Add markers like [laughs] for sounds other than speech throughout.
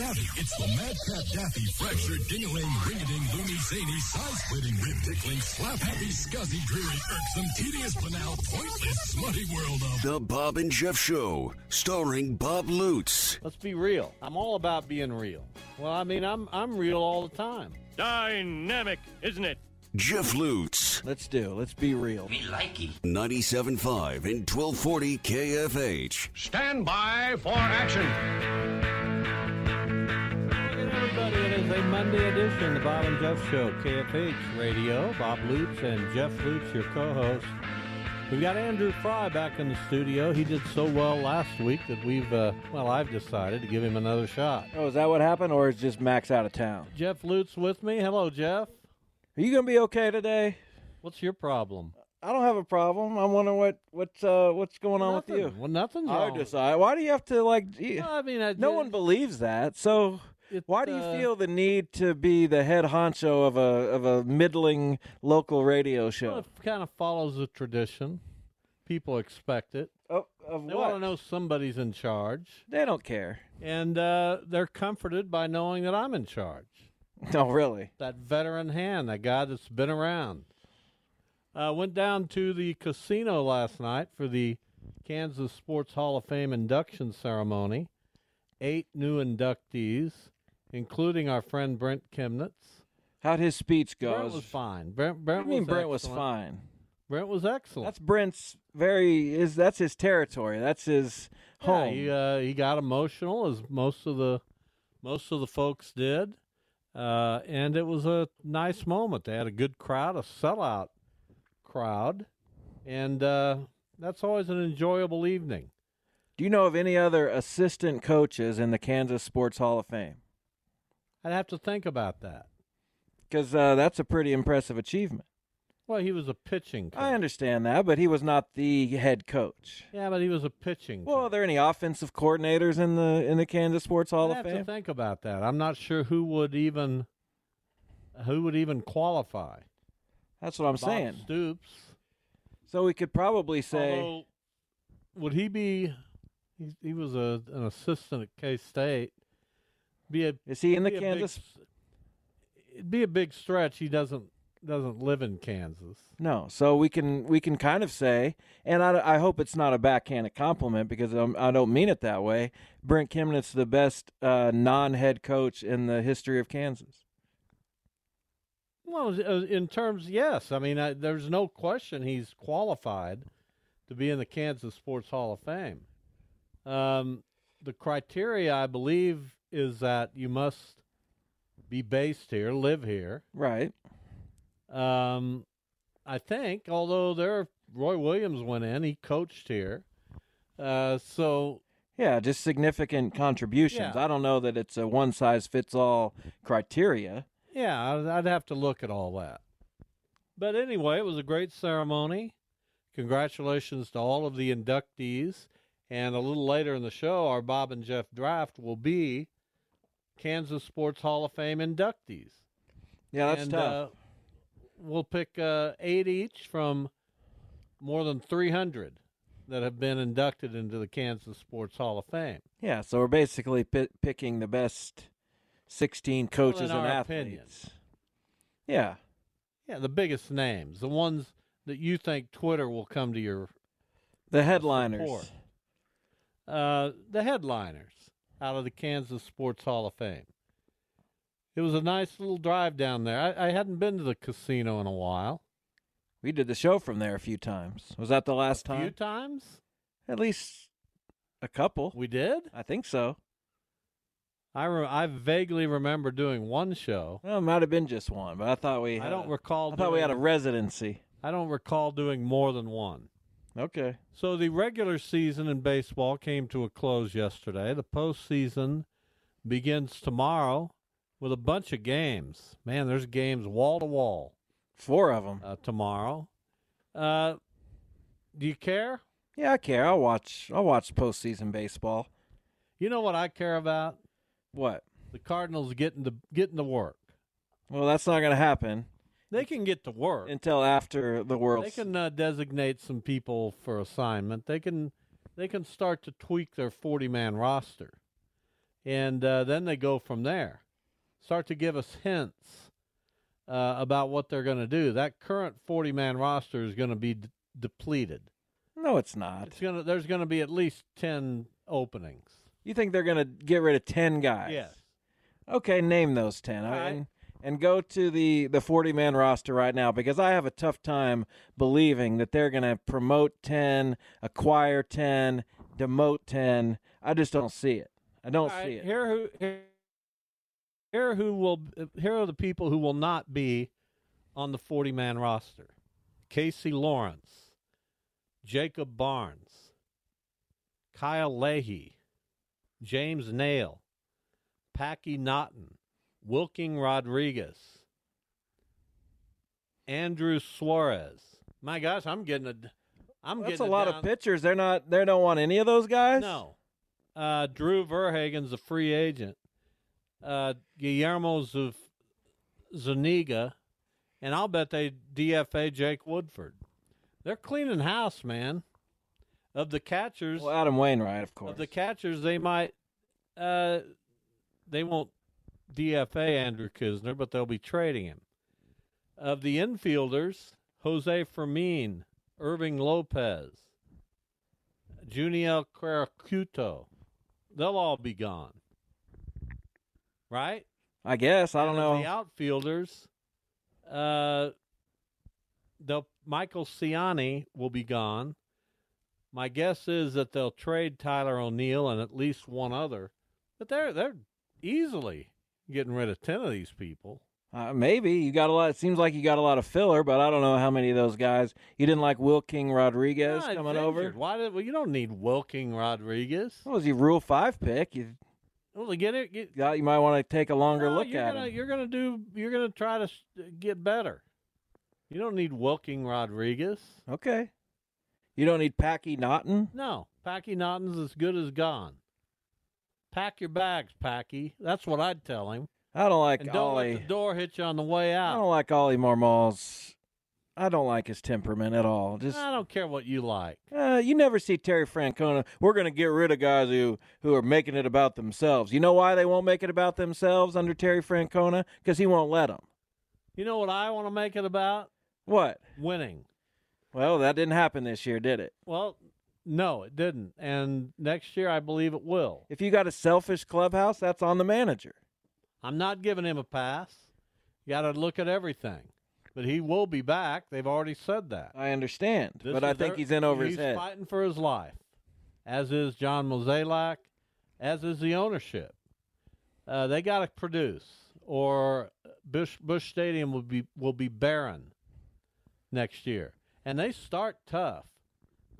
Savvy. It's the Madcap Daffy Fracture Dingaling Ring-a-ding Loony Zany Side-splitting Rib-tickling Slap-happy Scuzzy Dreary Irksome Tedious Banal Pointless Smutty World of The Bob and Jeff Show, starring Bob Lutz. Let's be real. I'm all about being real. Well, I mean, I'm I'm real all the time. Dynamic, isn't it? Jeff Lutz. Let's do. Let's be real. Me likey. 97.5 and 1240 KFH. Stand by for action. It is a Monday edition of the Bob and Jeff Show, KFH Radio. Bob Lutz and Jeff Lutz, your co-host. We've got Andrew Fry back in the studio. He did so well last week that we've, uh, well, I've decided to give him another shot. Oh, is that what happened, or is just Max out of town? Jeff Lutz with me. Hello, Jeff. Are you gonna be okay today? What's your problem? I don't have a problem. I'm wondering what what's uh what's going on Nothing. with you. Well, nothing's I wrong. decide. Why do you have to like? y- Well, I mean, I no one believes that. So it, why do you uh, feel the need to be the head honcho of a of a middling local radio Well, show? it kind of follows the tradition. People expect it. Oh, of They what? want to know somebody's in charge, They don't care. and uh, they're comforted by knowing that I'm in charge. No, [laughs] really. That veteran hand, that guy that's been around. Uh, went down to the casino last night for the Kansas Sports Hall of Fame induction ceremony. Eight new inductees, including our friend Brent Kemnitz. How'd his speech go? Brent was fine. Brent, What Brent do you mean Brent was fine? Brent was excellent. That's Brent's very is that's his territory. That's his Yeah, home. he uh, he got emotional as most of the most of the folks did, uh, and it was a nice moment. They had a good crowd, a sellout crowd, and uh, that's always an enjoyable evening. Do you know of any other assistant coaches in the Kansas Sports Hall of Fame? I'd have to think about that. Because uh, that's a pretty impressive achievement. Well, he was a pitching. Coach. I understand that, but he was not the head coach. Yeah, but he was a pitching. Well, are there any offensive coordinators in the in the Kansas Sports Hall I'd of have Fame? to think about that. I'm not sure who would even who would even qualify. That's what I'm Bob saying. Stoops. So we could probably say Although, would he be? He, he was a an assistant at K State. Be a is he in the a big Kansas? it'd be a big stretch. He doesn't doesn't live in Kansas. No, so we can we can kind of say, and I, I hope it's not a backhanded compliment because um, I don't mean it that way. Brent Kemnitz's the best uh, non-head coach in the history of Kansas. Well, uh, in terms, yes. I mean, I, there's no question he's qualified to be in the Kansas Sports Hall of Fame. Um, the criteria, I believe, is that you must be based here, live here. Right. Um, I think, although there, Roy Williams went in, he coached here. Uh, so Yeah, just significant contributions. Yeah. I don't know that it's a one size fits all criteria. yeah, I'd, I'd have to look at all that. But anyway, it was a great ceremony. Congratulations to all of the inductees. And a little later in the show, our Bob and Jeff draft will be Kansas Sports Hall of Fame inductees. Yeah, that's and, tough. Uh, we'll pick uh, eight each from more than 300 that have been inducted into the Kansas Sports Hall of Fame. yeah, so we're basically pi picking the best 16 coaches in and our athletes. Yeah. Yeah, the biggest names, the ones that you think Twitter will come to your The headliners. Uh, the headliners out of the Kansas Sports Hall of Fame. It was a nice little drive down there. I, I hadn't been to the casino in a while. We did the show from there a few times. Was that the last time? A few times At least a couple. we did. I think so. I re- I vaguely remember doing one show. Well, it might have been just one, but I thought we. I don't a- recall. I thought we had a residency. I don't recall doing more than one. Okay. So the regular season in baseball came to a close yesterday. The postseason begins tomorrow with a bunch of games. Man, there's games wall to wall Four of them. uh, tomorrow. Uh, do you care? Yeah, I care. I'll watch. I'll watch postseason baseball. You know what I care about? What? The Cardinals getting to getting to work. Well, that's not going to happen They can get to work. until after the World. They can uh, designate some people for assignment. They can they can start to tweak their forty man roster, and uh, then they go from there. Start to give us hints uh, about what they're going to do. That current forty man roster is going to be d- depleted. No, it's not. It's gonna there's going to be at least ten openings. You think they're going to get rid of ten guys? Yes. Okay, name those ten. I- right. And, go to the the forty man roster right now because I have a tough time believing that they're going to promote ten, acquire ten, demote ten. I just don't see it. I don't right, see it. Here who here, here who will here are the people who will not be on the 40 man roster. Casey Lawrence, Jacob Barnes, Kyle Leahy, James Naile, Packy Naughton, Wilking Rodriguez, Andrew Suarez. My gosh, I'm getting a I'm That's getting a lot down- of pitchers. They're not. They don't want any of those guys. no. Uh, Drew Verhagen's a free agent. Uh, Guillermo Z- Zuniga, and I'll bet they DFA Jake Woodford. They're cleaning house, man. Of the catchers, Well, Adam Wainwright, of course. of the catchers, they might, uh, they won't DFA Andrew Knizner, but they'll be trading him. Of the infielders, Jose Fermin, Irving Lopez, Juniel Querecuto, they'll all be gone. Right? I guess I don't know. The outfielders, uh, the Michael Siani will be gone. My guess is that they'll trade Tyler O'Neill and at least one other, but they're they're easily getting rid of ten of these people. Uh, maybe you got a lot. It seems like you got a lot of filler, but I don't know how many of those guys. You didn't like Wilking Rodriguez coming over. Why did well, you don't need Wilking Rodriguez? What was he Rule Five pick? You Well, to get it. Get, you might want to take a longer No, look at gonna, him. You're gonna do. You're gonna try to get better. You don't need Wilking Rodriguez. Okay. You don't need Packy Naughton. No, Packy Naughton's as good as gone. Pack your bags, Packy. That's what I'd tell him. I don't like And don't Oli. let the door hit you on the way out. I don't like Oli Marmol's. I don't like his temperament at all. Just I don't care what you like. uh, you never see Terry Francona. We're going to get rid of guys who who are making it about themselves. You know why they won't make it about themselves under Terry Francona? Because he won't let them. You know what I want to make it about? What? Winning. Well, that didn't happen this year, did it? Well, no, it didn't. And next year, I believe it will. If you got a selfish clubhouse, that's on the manager. I'm not giving him a pass. You got to look at everything. But he will be back. They've already said that. I understand, This but I think their- he's in over he's his head. He's fighting for his life, as is John Mozeliak, as is the ownership. Uh, they got to produce, or Busch Busch Stadium will be will be barren next year. And they start tough.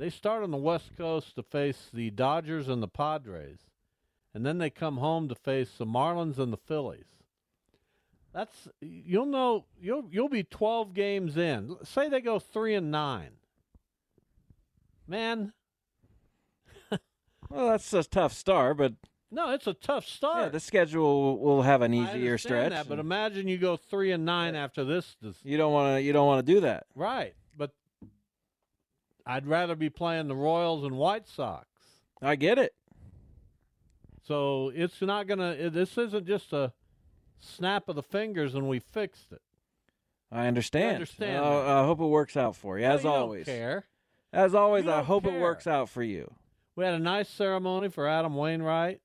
They start on the West Coast to face the Dodgers and the Padres, and then they come home to face the Marlins and the Phillies. That's you'll know you'll you'll be twelve games in. Say they go three and nine. Man, [laughs] Well, that's a tough start, but no, it's a tough start. yeah, the schedule will have an easier stretch. That, but imagine you go three and nine after this, you don't want to. You don't want to do that. Right, I'd rather be playing the Royals and White Sox. I get it. So it's not gonna. This isn't just a snap of the fingers and we fixed it. I understand. understand Uh, that. I hope it works out for you, as Well, you don't always. care. As always, I hope it works out for you. We had a nice ceremony for Adam Wainwright.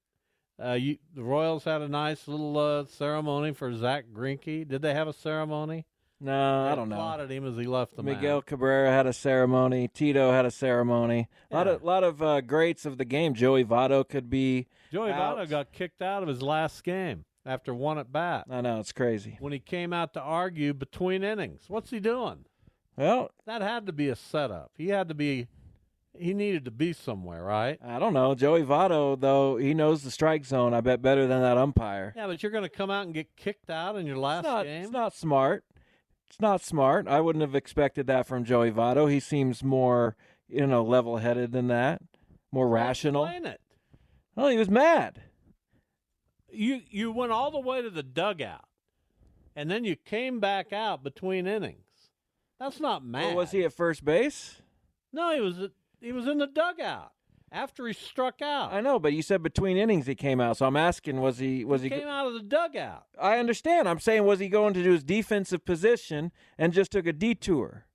Uh, you, the Royals had a nice little uh, ceremony for Zack Greinke. Did they have a ceremony? No, They I don't know. Applauded him as he left the Miguel mound. Cabrera had a ceremony. Tito had a ceremony. A lot of lot of uh, greats of the game. Joey Votto could be. Joey out. Votto got kicked out of his last game after one at bat I know it's crazy. when he came out to argue between innings. What's he doing? Well, That had to be a setup. He had to be. He needed to be somewhere, right? I don't know. Joey Votto though he knows the strike zone. I bet better than that umpire. Yeah, but you're going to come out and get kicked out in your last It's not. game. It's not smart. It's not smart. I wouldn't have expected that from Joey Votto. He seems more, you know, level-headed than that, more rational. Explain it. Well, he was mad. You you went all the way to the dugout, and then you came back out between innings. That's not oh, mad. Well, was he at first base? No, he was. He was in the dugout after he struck out. I know, but you said between innings he came out. So I'm asking, was he? Was he? came out of the dugout. I understand. I'm saying, was he going to do his defensive position and just took a detour,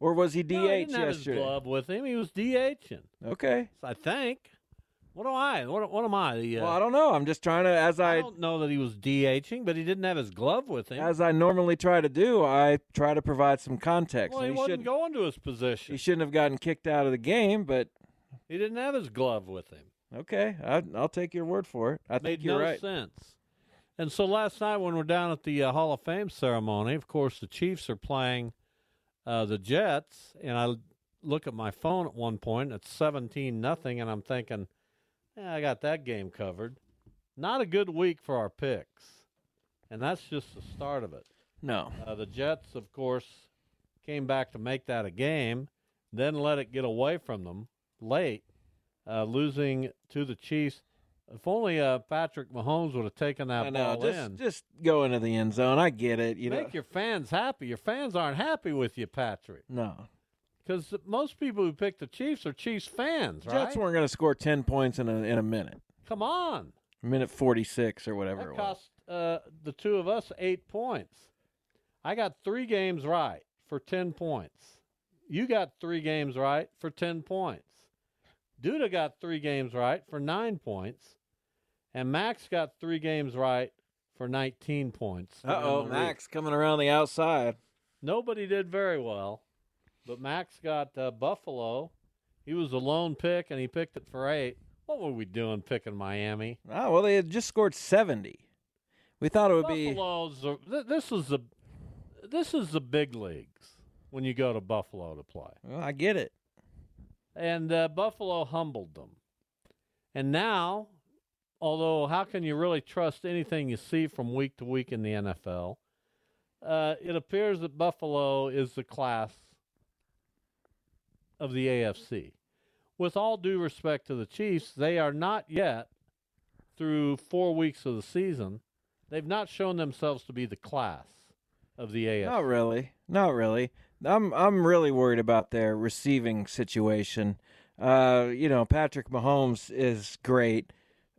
or was he DH no, he didn't have his glove with him. He was DHing. Okay. I think. What do I? What, what am I? The, uh, Well, I don't know. I'm just trying to, as I I don't know that he was DHing, but he didn't have his glove with him. as I normally try to do, I try to provide some context. well, he, And wasn't shouldn't- going to his position. he shouldn't have gotten kicked out of the game, but He didn't have his glove with him. okay, I, I'll take your word for it. I think you're no right. sense. And so last night when we're down at the uh, Hall of Fame ceremony, of course the Chiefs are playing uh, the Jets, and I look at my phone at one point. It's seventeen nothing, and I'm thinking, yeah, I got that game covered. Not a good week for our picks, and that's just the start of it. No, Uh, the Jets, of course, came back to make that a game, then let it get away from them late, uh, losing to the Chiefs. If only uh, Patrick Mahomes would have taken that I know. ball Just in. just go into the end zone. I get it. You Make know. your fans happy. Your fans aren't happy with you, Patrick, no, because most people who pick the Chiefs are Chiefs fans, right? Jets weren't going to score ten points in a in a minute. Come on. minute 46 or whatever That it was. cost uh, the two of us eight points. I got three games right for 10 points. You got three games right for 10 points. Duda got three games right for nine points. And Max got three games right for 19 points. Uh oh, during week. Max coming around the outside. Nobody did very well, but Max got uh, Buffalo. He was a lone pick, and he picked it for eight. What were we doing picking Miami? Oh, well, they had just scored 70. We thought it would be. Buffalo's th- this is the this is the big leagues when you go to Buffalo to play, Well, I get it. And uh, Buffalo humbled them. And now, although how can you really trust anything you see from week to week in the NFL? Uh, it appears that Buffalo is the class of the AFC. With all due respect to the Chiefs, they are not yet through four weeks of the season. They've not shown themselves to be the class of the AFC. Not really. Not really. I'm I'm really worried about their receiving situation. Uh, you know, Patrick Mahomes is great,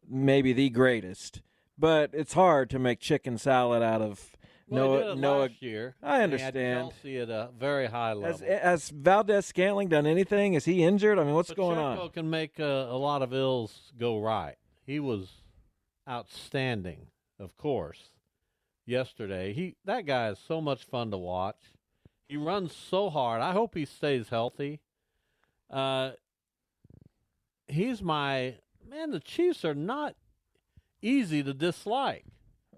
maybe the greatest, but it's hard to make chicken salad out of Well, Noah. Noah. last year. I understand. Kelce at a very high level. Has, has Valdes Scantling done anything? Is he injured? I mean, what's going Pacheco on? can make a, a lot of ills go right. He was outstanding, of course, yesterday. He that guy is so much fun to watch. He runs so hard. I hope he stays healthy. Uh, he's my man. The Chiefs are not easy to dislike.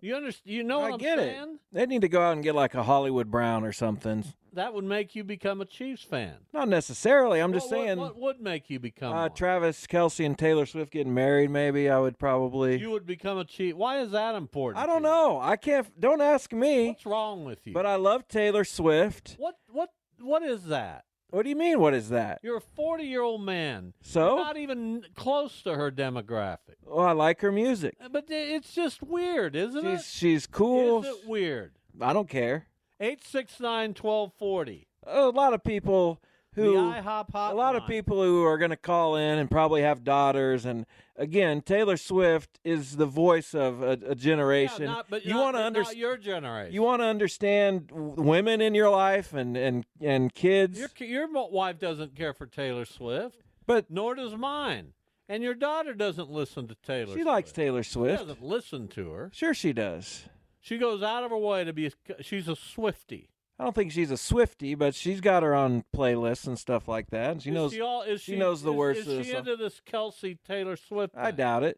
You understand? You know what I am get it. saying? They need to go out and get like a Hollywood Brown or something. That would make you become a Chiefs fan. Not necessarily. I'm just What- what- saying. What, would make you become uh? Travis Kelce and Taylor Swift getting married. Maybe I would probably. You would become a Chief. Why is that important? I don't know. I can't. Don't ask me. What's wrong with you? But I love Taylor Swift. what what what is that? What do you mean? What is that? You're a 40 year old man. So? You're not even close to her demographic. Oh, I like her music. Uh, but it's just weird, isn't She's it? she's cool. Is it weird? I don't care. 869 1240. A lot of people who the IHOP hotline. a lot of people who are going to call in and probably have daughters and again taylor swift is the voice of a, a Yeah, generation not, but you want to understand your generation. you want to understand women in your life and and and kids your your wife doesn't care for Taylor Swift, but nor does mine. And your daughter doesn't listen to Taylor. she Swift. likes taylor Swift. She doesn't listen to her. sure she does She goes out of her way to be. A, she's a Swifty. I don't think she's a swifty but she's got her own playlists and stuff like that and she Is knows She all, she she, knows the is, words Is she song. into this Kelce Taylor Swift? i doubt it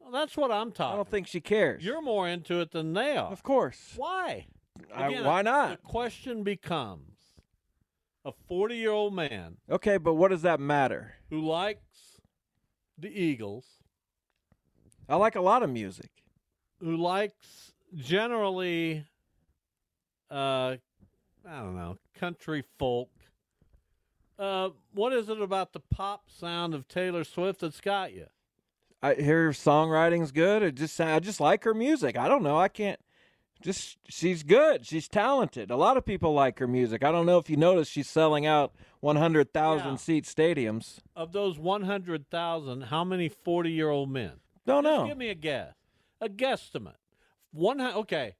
Well, that's what I'm talking. i don't think she cares you're more into it than they are. of course Why? I- why not The question becomes: a 40 year old man okay but what does that matter who likes the Eagles, i like a lot of music who likes generally, uh, I don't know, country folk. Uh, what is it about the pop sound of Taylor Swift that's got you? I hear her songwriting's good. It just I just like her music. I don't know. I can't. Just she's good. She's talented. A lot of people like her music. I don't know if you noticed she's selling out one hundred thousand Yeah. seat stadiums. Of those 100,000, how many 40 year old men? Don't Just know. Give me a guess. A guesstimate. One. Okay.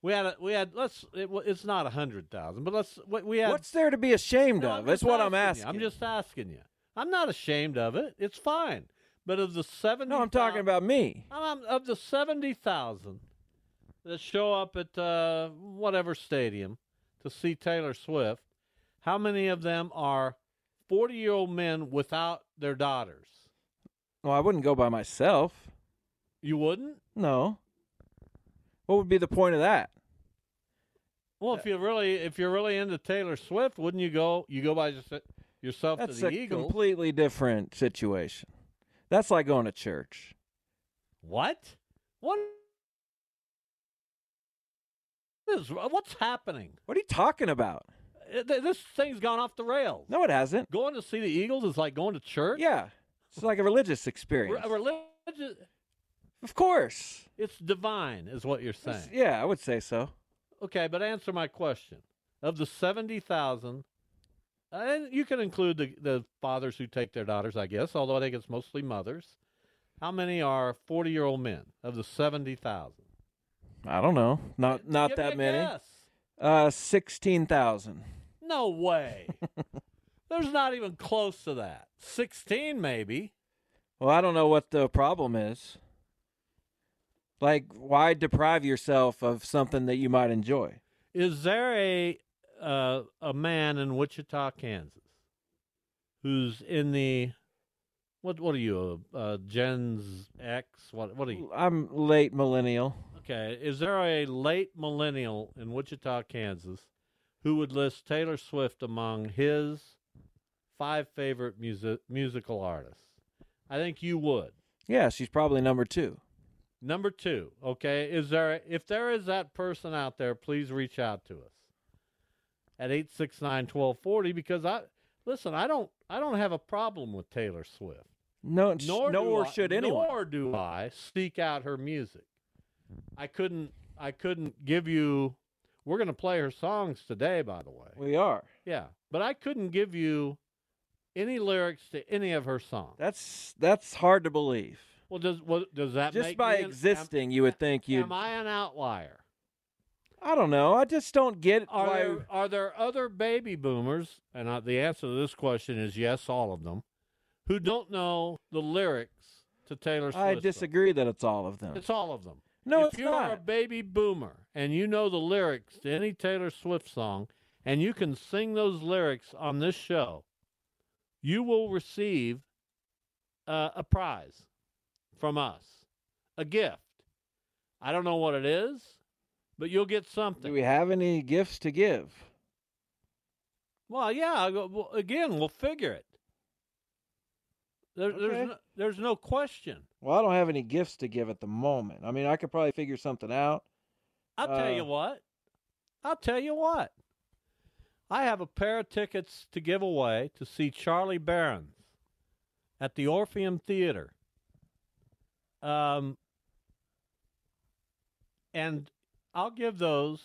We had a, we had let's it, it's not a hundred thousand but let's we- we had What's there to be ashamed No, of? I'm That's what I'm you. asking. I'm just asking you. I'm not ashamed of it. It's fine. But of the seventy, no. I'm talking about me. I'm, of the seventy thousand that show up at uh, whatever stadium to see Taylor Swift, how many of them are forty-year-old men without their daughters? Well, I wouldn't go by myself. You wouldn't. No. What would be the point of that? Well, if you're really if you're really into Taylor Swift, wouldn't you go? You go by yourself That's to the a Eagles. completely different situation. That's like going to church. What? What is what's happening? What are you talking about? Uh, This thing's gone off the rails. No, it hasn't. Going to see the Eagles is like going to church. Yeah, it's like a religious experience. a religious. Of course. It's divine, is what you're saying. Yeah, I would say so. Okay, but answer my question. Of the seventy thousand, and you can include the the fathers who take their daughters, I guess. Although I think it's mostly mothers. How many are forty year old men of the seventy thousand? I don't know. Not not Give me that a many. guess. Uh, sixteen thousand. No way. [laughs] There's not even close to that. 16 maybe. Well, I don't know what the problem is. Like, why deprive yourself of something that you might enjoy? Is there a uh, a man in Wichita, Kansas, who's in the what? What are you? Uh, Gens X? What? What are you? I'm late millennial. Okay. Is there a late millennial in Wichita, Kansas, who would list Taylor Swift among his five favorite music musical artists? I think you would. Yeah, she's probably number two. Number two, okay, is there if there is that person out there, please reach out to us at 869-1240 because I listen, I don't I don't have a problem with Taylor Swift. No, Nor nor I, should anyone. Nor do I seek out her music. I couldn't I couldn't give you we're going to play her songs today by the way. We are. Yeah, but I couldn't give you any lyrics to any of her songs. That's that's hard to believe. Well, does what does that Just make by me an- am- existing, you would think you'd. Am I an outlier? I don't know. I just don't get Are why. there are there other baby boomers? And uh, the answer to this question is yes, all of them, who don't know the lyrics to Taylor Swift. I disagree that it's all of them. It's all of them. No, if it's you are a baby boomer and you know the lyrics to any Taylor Swift song, and you can sing those lyrics on this show, you will receive uh, a prize from us, a gift. I don't know what it is, but you'll get something. Do we have any gifts to give? Well, yeah. Well, again, we'll figure it. There, Okay. There's no, there's no question. Well, I don't have any gifts to give at the moment. I mean, I could probably figure something out. I'll tell you Uh, what. I'll tell you what. I have a pair of tickets to give away to see Charlie Berens at the Orpheum Theater. Um, and I'll give those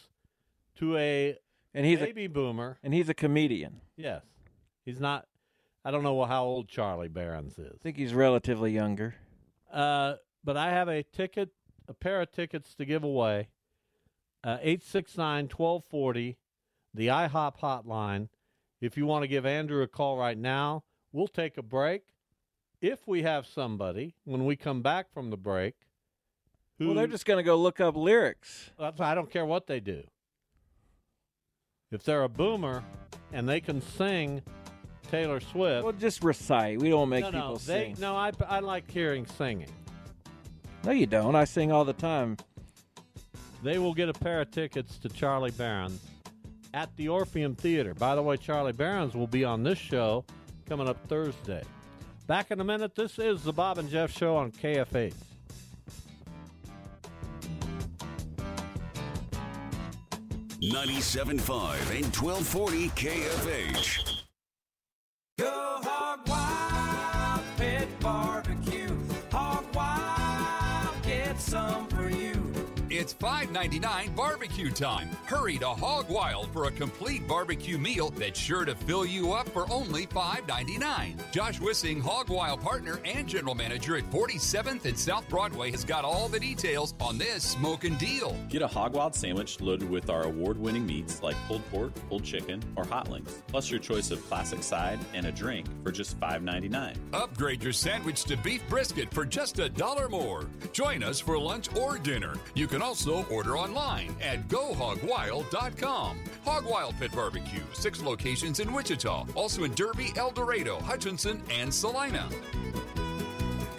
to a And he's a baby boomer. and he's a comedian. Yes. He's not. I don't know how old Charlie Berens is. I think he's relatively younger. Uh, but I have a ticket, a pair of tickets to give away. Uh, 869 1240, the IHOP hotline. If you want to give Andrew a call right now, we'll take a break. If we have somebody, when we come back from the break, who, Well, they're just going to go look up lyrics. I don't care what they do. If they're a boomer and they can sing Taylor Swift, Well, just recite. We don't make no, people no, they, sing. no, I, I like hearing singing. No, you don't. I sing all the time. They will get a pair of tickets to Charlie Berens at the Orpheum Theater. By the way, Charlie Berens will be on this show coming up Thursday. Back in a minute. This is the Bob and Jeff Show on KFH. Ninety-seven-five and 1240 KFH. $5.99 barbecue time. Hurry to Hog Wild for a complete barbecue meal that's sure to fill you up for only $5.99. Josh Wissing, Hog Wild partner and general manager at 47th and South Broadway, has got all the details on this smoking deal. Get a hog wild sandwich loaded with our award winning meats like pulled pork, pulled chicken, or hot links, plus your choice of classic side and a drink for just $5.99. Upgrade your sandwich to beef brisket for just a dollar more. Join us for lunch or dinner. You can also order online at gohogwild.com. Hog Wild Pit Barbecue, six locations in Wichita, also in Derby, El Dorado, Hutchinson, and Salina.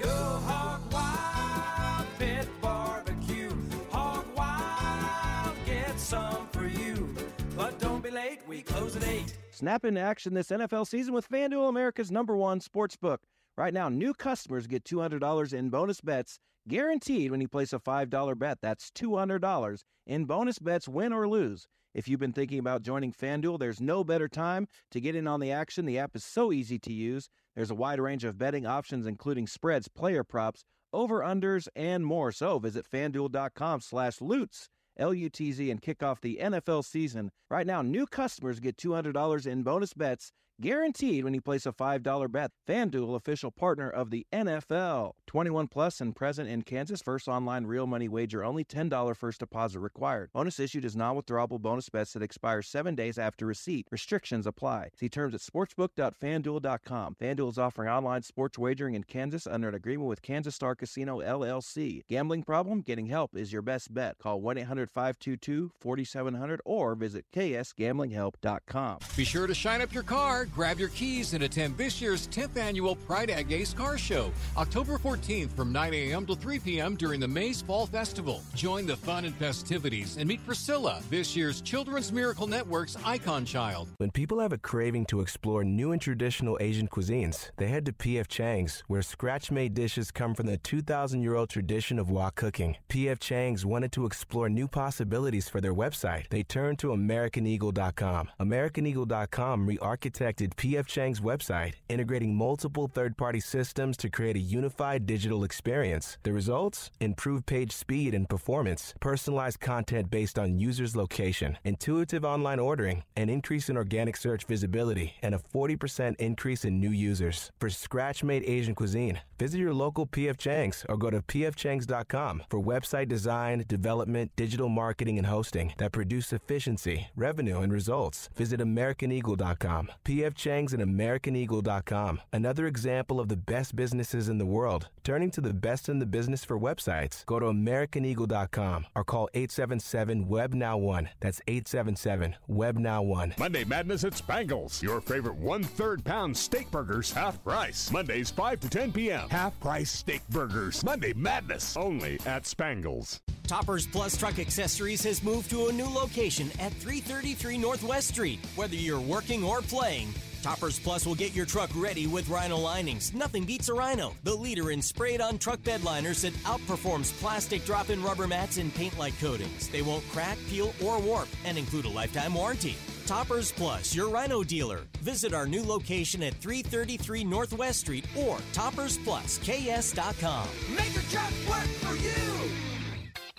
Go hog wild, pit barbecue. Hog wild, get some for you. But don't be late, we close at 8. Snap into action this NFL season with FanDuel, America's number one sports book. Right now, new customers get $200 in bonus bets guaranteed when you place a $5 bet. That's $200 in bonus bets, win or lose. If you've been thinking about joining FanDuel, there's no better time to get in on the action. The app is so easy to use. There's a wide range of betting options, including spreads, player props, over-unders, and more. So visit FanDuel.com slash Lutz, L-U-T-Z, and kick off the NFL season. Right now, new customers get $200 in bonus bets guaranteed when you place a $5 bet. FanDuel, official partner of the NFL. 21 plus and present in Kansas. First online real money wager only. $10 first deposit required. Bonus issued is non-withdrawable bonus bets that expire seven days after receipt. Restrictions apply. See terms at sportsbook.fanduel.com. FanDuel is offering online sports wagering in Kansas under an agreement with Kansas Star Casino LLC. Gambling problem? Getting help is your best bet. Call 1-800-522-4700 or visit ksgamblinghelp.com. Be sure to shine up your car, grab your keys, and attend this year's 10th annual Pride Ag Ace Car Show, October 14th from 9 a.m. to 3 p.m. during the Maize Fall Festival. Join the fun and festivities and meet Priscilla, this year's Children's Miracle Network's icon child. When people have a craving to explore new and traditional Asian cuisines, they head to P.F. Chang's, where scratch made dishes come from the 2,000 year old tradition of wok cooking. P.F. Chang's wanted to explore new possibilities for their website. They turned to AmericanEagle.com. AmericanEagle.com re architected P.F. Chang's website, integrating multiple third party systems to create a unified digital experience. The results? Improved page speed and performance, personalized content based on users' location, intuitive online ordering, an increase in organic search visibility, and a 40% increase in new users. For scratch made Asian cuisine, visit your local PF Chang's or go to pfchangs.com for website design, development, digital marketing, and hosting that produce efficiency, revenue, and results. Visit AmericanEagle.com. PF Chang's and AmericanEagle.com. Another example of the best businesses in the world. Turning to the best in the business for websites, go to AmericanEagle.com or call 877 Web Now 1. That's 877 Web Now 1. Monday Madness at Spangles. Your favorite one third pound steak burgers half price. Mondays 5 to 10 p.m. Half price steak burgers. Monday Madness. Only at Spangles. Toppers Plus Truck Accessories has moved to a new location at 333 Northwest Street. Whether you're working or playing, Toppers Plus will get your truck ready with Rhino linings. Nothing beats a Rhino, the leader in sprayed on truck bed liners that outperforms plastic drop in rubber mats and paint like coatings. They won't crack, peel, or warp and include a lifetime warranty. Toppers Plus, your Rhino dealer. Visit our new location at 333 Northwest Street or toppersplusks.com. Make your truck work for you.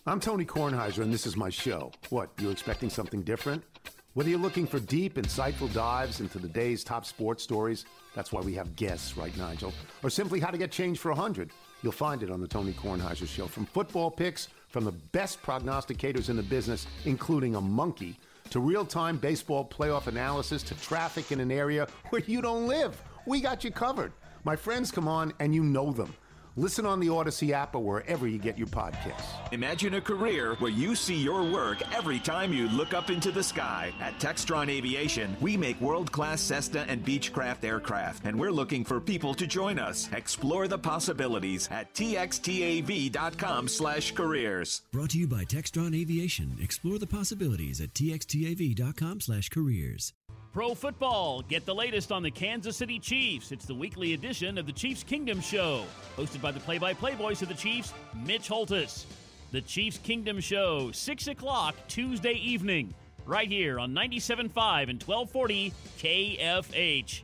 I'm Tony Kornheiser, and this is my show. What, you expecting something different? Whether you're looking for deep, insightful dives into the day's top sports stories, that's why we have guests, right, Nigel, or simply how to get change for a 100, you'll find it on the Tony Kornheiser Show. From football picks from the best prognosticators in the business, including a monkey, to real time baseball playoff analysis, to traffic in an area where you don't live. We got you covered. My friends come on and you know them. Listen on the Odyssey app or wherever you get your podcasts. Imagine a career where you see your work every time you look up into the sky. At Textron Aviation, we make world class Cessna and Beechcraft aircraft, and we're looking for people to join us. Explore the possibilities at txtav.com slash careers. Brought to you by Textron Aviation. Explore the possibilities at txtav.com slash careers. Pro football. Get the latest on the Kansas City Chiefs. It's the weekly edition of the Chiefs Kingdom Show, hosted by the play by play voice of the Chiefs, Mitch Holthus. The Chiefs Kingdom Show, 6 o'clock Tuesday evening, right here on 97.5 and 1240 KFH.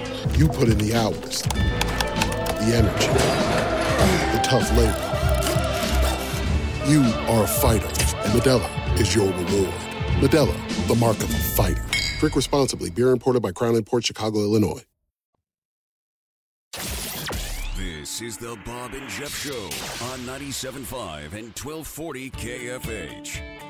You put in the hours, the energy, the tough labor. You are a fighter, and Modelo is your reward. Modelo, the mark of a fighter. Drink responsibly. Beer imported by Crown Port Chicago, Illinois. This is the Bob and Jeff Show on 97.5 and 1240 KFH.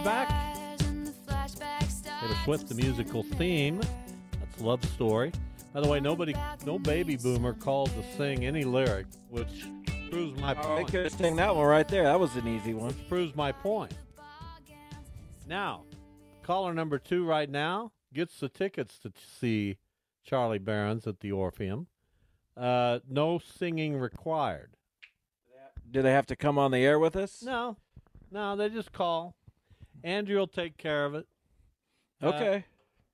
Are back. eyes and the. Taylor Swift, the musical theme. That's Love Story. By the way, nobody, no baby boomer called to sing any lyric, which proves my They point. They could have sang that one right there. That was an easy one. Which proves my point. Now, caller number two right now gets the tickets to see Charlie Berens at the Orpheum. Uh, no singing required. Do they have to come on the air with us? No, no, they just call. Andrew will take care of it. Uh, Okay.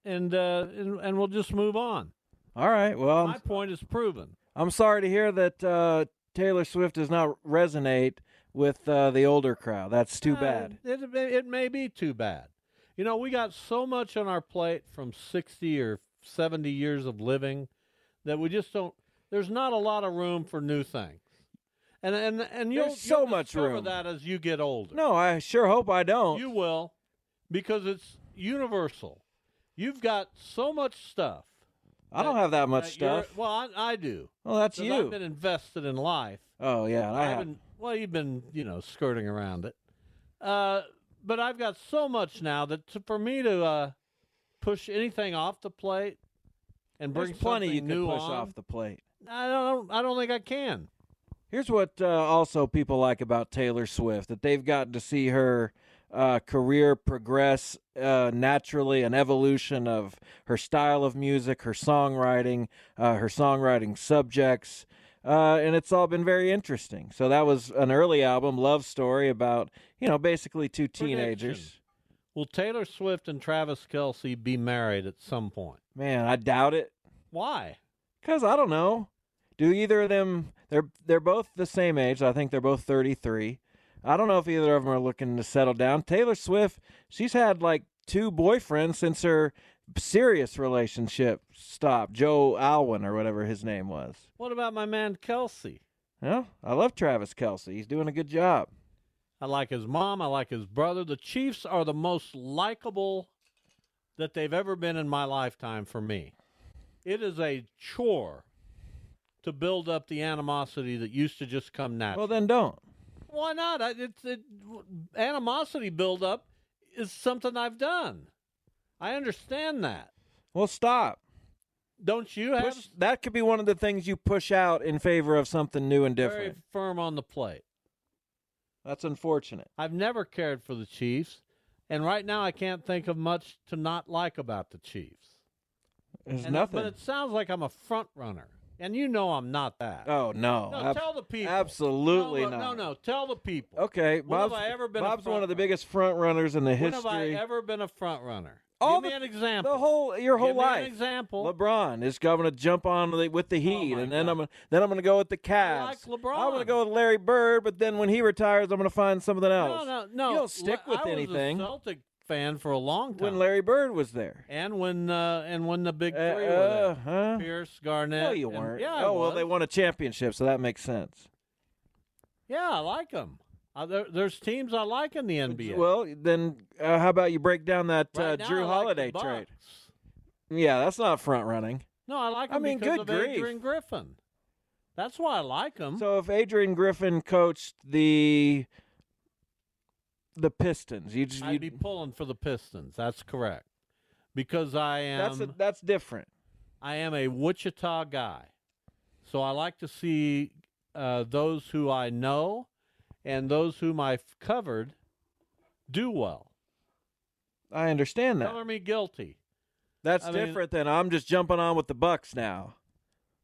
and, uh, and and we'll just move on. All right. Well, My point is proven. I'm sorry to hear that uh, Taylor Swift does not resonate with uh, the older crowd. That's too Uh, bad. It, it, it may be too bad. You know, we got so much on our plate from 60 or 70 years of living that we just don't. There's not a lot of room for new things. And and and you'll, There's so you'll much room. that as you get older. No, I sure hope I don't. You will, because it's universal. You've got so much stuff. I don't have that much stuff. Well, I, I do. Well, that's you. I've been invested in life. Oh yeah, I have. haven't. Well, you've been, you know, skirting around it. Uh, but I've got so much now that to, for me to uh, push anything off the plate and bring There's plenty you can new push on, off the plate. I don't. I don't think I can. Here's what uh, also people like about Taylor Swift that they've gotten to see her uh, career progress uh, naturally, an evolution of her style of music, her songwriting, uh, her songwriting subjects. Uh, and it's all been very interesting. So that was an early album, Love Story, about you know basically two teenagers. Prediction. Will Taylor Swift and Travis Kelce be married at some point? Man, I doubt it. Why? Because I don't know. Do either of them? They're they're both the same age. I think they're both thirty three. I don't know if either of them are looking to settle down. Taylor Swift, she's had like two boyfriends since her serious relationship stopped. Joe Alwyn or whatever his name was. What about my man Kelce? Yeah, I love Travis Kelce. He's doing a good job. I like his mom. I like his brother. The Chiefs are the most likable that they've ever been in my lifetime for me. It is a chore to build up the animosity that used to just come naturally. Well, then don't. Why not? I, it's it, animosity buildup is something I've done. I understand that. Well, stop. Don't you have Push, that could be one of the things you push out in favor of something new and very different. firm on the plate? That's unfortunate. I've never cared for the Chiefs, and right now I can't think of much to not like about the Chiefs. There's And- nothing. But it sounds like I'm a front runner, and you know I'm not that. Oh no! No, Ab- tell the people. Absolutely no, no, not. No, no, tell the people. Okay, When have Bob's, I ever been Bob's one of the biggest front runners in the When history. have I ever been a front runner? All Give the- me an example. the whole your whole Give me life. An example. LeBron is going to jump on the, with the oh, Heat, my and then God. I'm gonna, then I'm going to go with the Cavs. I like LeBron. I'm going to go with Larry Bird, but then when he retires, I'm going to find something else. No, no, no. You don't stick Le- with I was anything. a Celtic fan for a long time. When Larry Bird was there, and when uh, and when the big three Uh, were there. uh, huh? Pierce, Garnett. no, you weren't. yeah, I oh well, they won a championship, so that makes sense. Yeah, I like them. Uh, there, there's teams I like in the NBA. Well, then uh, how about you break down that uh, Right now, Jrue I Holiday Bucks. trade? Yeah, that's not front running. No, I like I mean, good of grief. Adrian Griffin. That's why I like them. So if Adrian Griffin coached the the Pistons, you just I'd you'd, be pulling for the Pistons. That's correct. Because I am that's a, that's different. I am a Wichita guy. So I like to see uh, those who I know and those whom I've covered do well. I understand that. Color me guilty. That's I mean- different than I'm just jumping on with the Bucks now.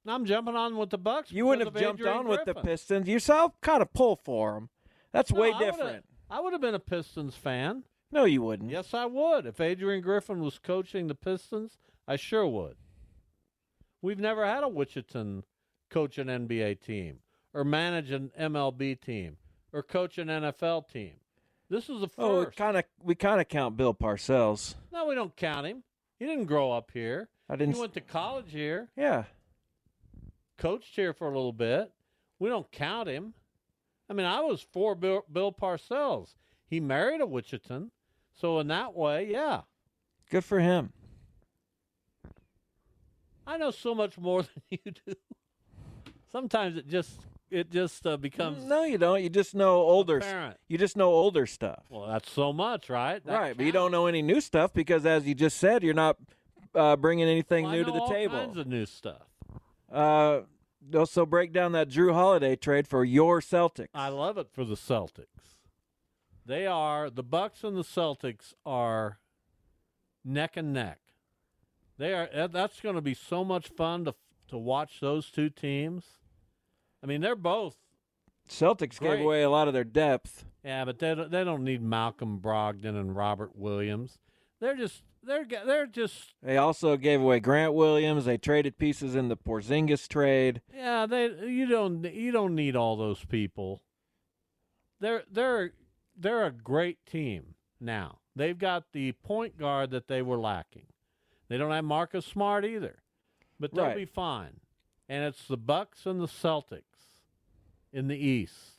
I'm jumping on with the Bucks. You wouldn't have jumped Adrian on with the Pistons. You saw kind of pull for them. That's No, way I different. I would have been a Pistons fan. No, you wouldn't. Yes, I would. If Adrian Griffin was coaching the Pistons, I sure would. We've never had a Wichita coach an NBA team or manage an MLB team or coach an NFL team. This is the oh, first. Oh, first. kind of. We kind of count Bill Parcells. no, we don't count him. He didn't grow up here. I didn't He went to college here, Yeah. coached here for a little bit. We don't count him. I mean, I was for Bill, Bill Parcells. He married a Wichitan, so in that way, yeah. Good for him. I know so much more [laughs] than you do. Sometimes it just it just uh, becomes No, you don't. You just know older. apparent. You just know older stuff. Well, that's so much, right? That right, but you don't know any new stuff because, as you just said, you're not uh, bringing anything Well, new to the all table. kinds of new stuff. Uh, also, break down that Jrue Holiday trade for your Celtics. I love it for the Celtics. They are the Bucks and the Celtics are neck and neck. They are. That's going to be so much fun to to watch those two teams. I mean, they're both. Celtics Great. gave away a lot of their depth. Yeah, but they don't, they don't need Malcolm Brogdon and Robert Williams. They're just they're they're just They also gave away Grant Williams. They traded pieces in the Porzingis trade. Yeah, they you don't you don't need all those people. They're they're they're a great team now. They've got the point guard that they were lacking. They don't have Marcus Smart either. But they'll Right. be fine. And it's the Bucks and the Celtics in the East.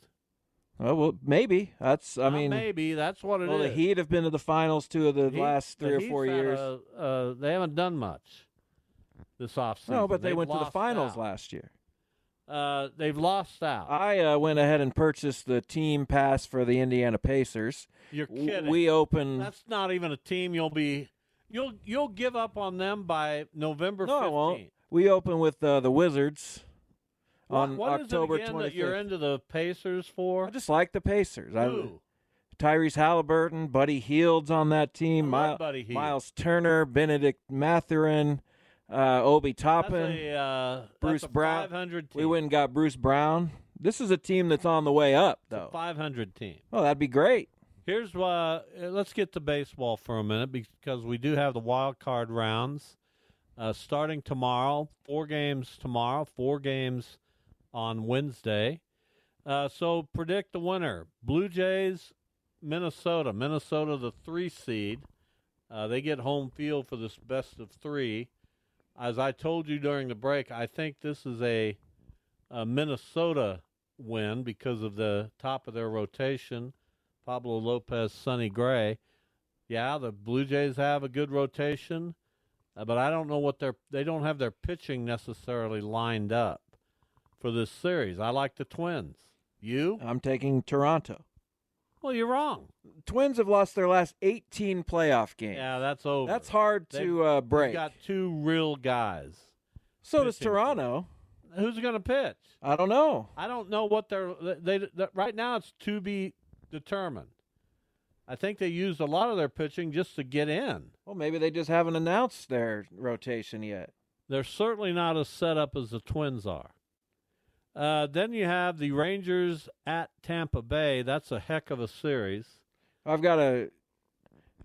Oh well, maybe that's. I Not mean, maybe that's what it is. well, the Heat have been to the finals two of the Heat- last the three or Heat's four years. a- uh, they haven't done much this offseason. no, but they They've went to the finals out. last year. Uh, they've lost out. I uh, went ahead and purchased the team pass for the Indiana Pacers. You're kidding. We open. That's not even a team you'll be. You'll you'll give up on them by November no, I 15th. won't. We open with uh, the Wizards on what it October again 25th. you're into the Pacers for? I just like the Pacers. I, Who? Tyrese Halliburton, Buddy Hield's on that team. I Mi- Buddy Hield. Miles Turner, Bennedict Mathurin, uh, Obi Toppin, a, uh, Bruce Brown. team. We went and got Bruce Brown. This is a team that's on the way up, though. 500 team. Oh, that'd be great. Here's why. uh, let's get to baseball for a minute because we do have the wild card rounds. uh, starting tomorrow. Four games tomorrow, four games on Wednesday. Uh, so predict the winner: Blue Jays, Minnesota. Minnesota, the three seed. Uh, they get home field for this best of three. As I told you during the break, I think this is a, a Minnesota win because of the top of their rotation. Pablo Lopez, Sonny Gray. Yeah, the Blue Jays have a good rotation, uh, but I don't know what their they don't have their pitching necessarily lined up for this series. I like the Twins. You? I'm taking Toronto. Well, you're wrong. Twins have lost their last 18 playoff games. Yeah, that's over. That's hard They've- to uh, break. got two real guys. so does Toronto. Who's going to pitch? I don't know. I don't know what they're they, they right now. It's to be determined. I think they used a lot of their pitching just to get in. Well, maybe they just haven't announced their rotation yet. They're certainly not as set up as the Twins are. Uh, then you have the Rangers at Tampa Bay. That's a heck of a series. I've got to,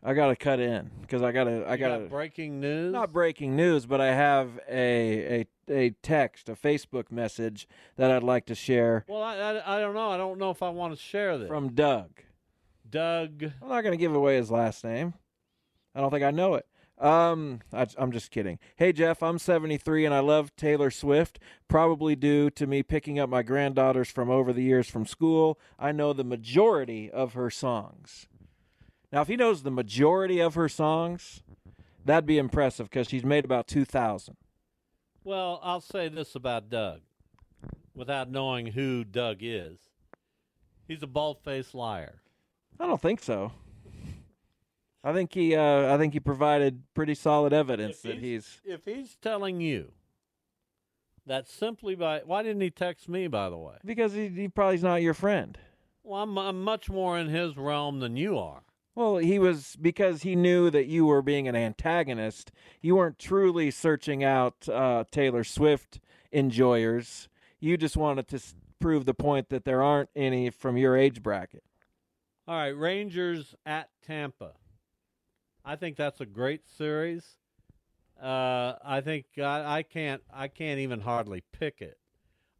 I got to cut in because I got to, I You got got breaking news. Not breaking news, but I have a, a a text, a Facebook message that I'd like to share Well, I, I, I don't know. I don't know if I want to share this. from Doug. Doug. I'm not going to give away his last name. I don't think I know it. Um, I, I'm just kidding. Hey Jeff, I'm 73 and I love Taylor Swift. Probably due to me picking up my granddaughters from over the years from school. I know the majority of her songs. Now, if he knows the majority of her songs, that'd be impressive because she's made about 2,000. Well, I'll say this about Doug, without knowing who Doug is. He's a bald-faced liar. I don't think so. I think he, uh, I think he provided pretty solid evidence If that he's. If he's telling you that simply by why didn't he text me? By the way, Because he, he probably's not your friend. well, I'm, I'm much more in his realm than you are. Well, he was because he knew that you were being an antagonist. You weren't truly searching out uh, Taylor Swift enjoyers. You just wanted to s- prove the point that there aren't any from your age bracket. All right, Rangers at Tampa. I think that's a great series. Uh, I think I, I can't I can't even hardly pick it.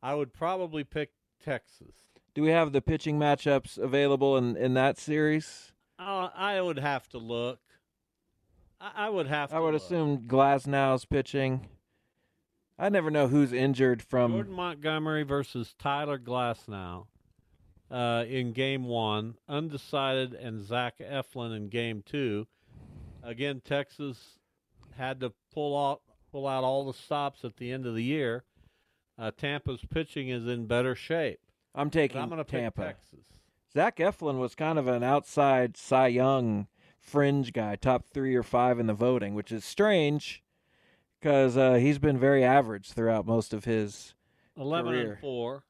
I would probably pick Texas. Do we have the pitching matchups available in, in that series? Uh, I would have to look. I, I would have. To I would look. assume Glasnow's pitching. I never know who's injured from. Jordan Montgomery versus Tyler Glasnow uh, in game one, undecided, and Zach Eflin in game two. Again, Texas had to pull out pull out all the stops at the end of the year. Uh, Tampa's pitching is in better shape. I'm taking I'm going to pick Tampa. Texas. Zach Eflin was kind of an outside Cy Young fringe guy, top three or five in the voting, which is strange because uh, he's been very average throughout most of his 11 career. and 4,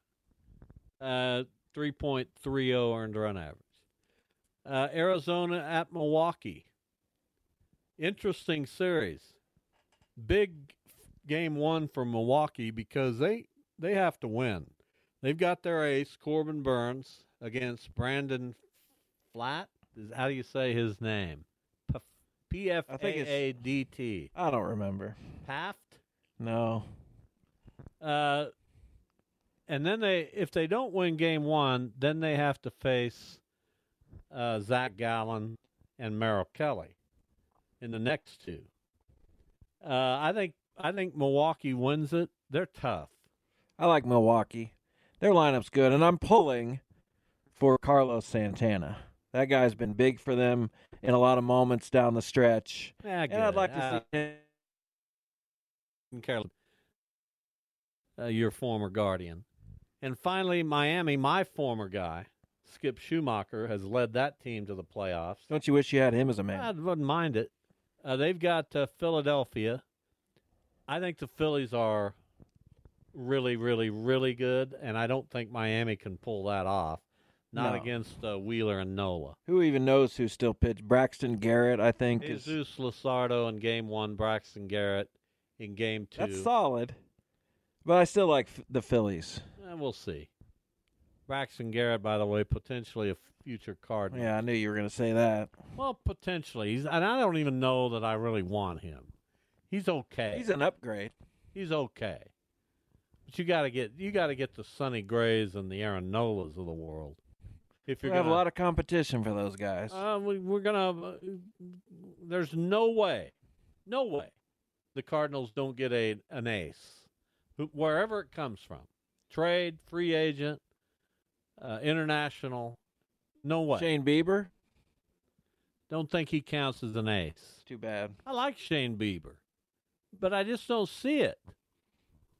uh, 3.30 earned run average. Uh, Arizona at Milwaukee. Interesting series. Big game one for Milwaukee because they, they have to win. They've got their ace, Corbin Burnes, against Brandon Flat. Is, how do you say his name? P F A A D T. I don't remember. Paft? No. Uh, and then they, if they don't win game one, then they have to face uh, Zach Gallen and Merrill Kelly in the next two. Uh, I think I think Milwaukee wins it. They're tough. I like Milwaukee. Their lineup's good, and I'm pulling for Carlos Santana. That guy's been big for them in a lot of moments down the stretch. Yeah, and I'd like to Uh, see him uh, your former guardian. And finally, Miami, my former guy, Skip Schumaker, has led that team to the playoffs. Don't you wish you had him as a man? I wouldn't mind it. Uh, they've got uh, Philadelphia. I think the Phillies are really, really, really good, and I don't think Miami can pull that off. Not No. against uh, Wheeler and Nola. Who even knows who still pitched? Braxton Garrett, I think, is Jesus Luzardo in game one, Braxton Garrett in game two. that's solid. But I still like f- the Phillies. Eh, we'll see. Braxton Garrett, by the way, potentially a future Cardinal. Yeah, I knew you were going to say that. Well, potentially. He's, and I don't even know that I really want him. He's okay. He's an upgrade. He's okay. But you got to get you got to get the Sonny Grays and the Aaron Nolas of the world. If We you're have a lot of competition for those guys. uh, we, we're gonna. Uh, there's no way, no way, the Cardinals don't get a an ace, who- wherever it comes from, trade, free agent, uh, international. No way. Shane Bieber. Don't think he counts as an ace. Too bad. I like Shane Bieber, but I just don't see it.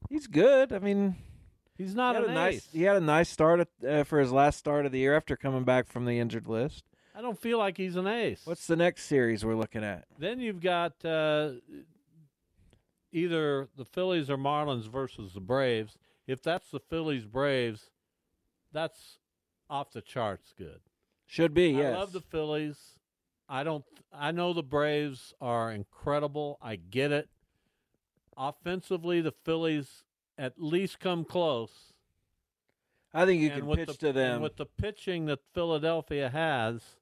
He's good. I mean, he's not he a nice. ace. He had a nice start at, uh, for his last start of the year after coming back from the injured list. I don't feel like he's an ace. What's the next series we're looking at? Then you've got uh, either the Phillies or Marlins versus the Braves. If that's the Phillies Braves, that's off the charts good. Should be. Yes. I love the Phillies. I don't. I know the Braves are incredible. I get it. Offensively, the Phillies at least come close. I think you And can pitch the- to and them. with the pitching that Philadelphia has.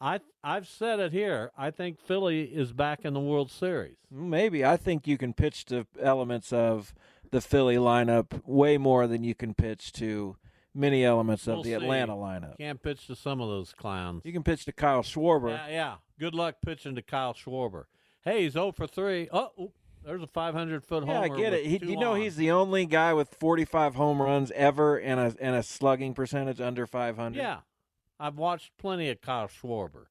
I I've said it here. I think Philly is back in the World Series. Maybe I think you can pitch to elements of the Philly lineup way more than you can pitch to many elements of We'll the see. Atlanta lineup. Can't pitch to some of those clowns. You can pitch to Kyle Schwarber. Yeah, yeah. Good luck pitching to Kyle Schwarber. Hey, he's 0 for 3. Oh, there's a 500 foot homer. Yeah, I get it. He, you know, on. he's the only guy with 45 home runs ever and a and a slugging percentage under 500. Yeah. I've watched plenty of Kyle Schwarber.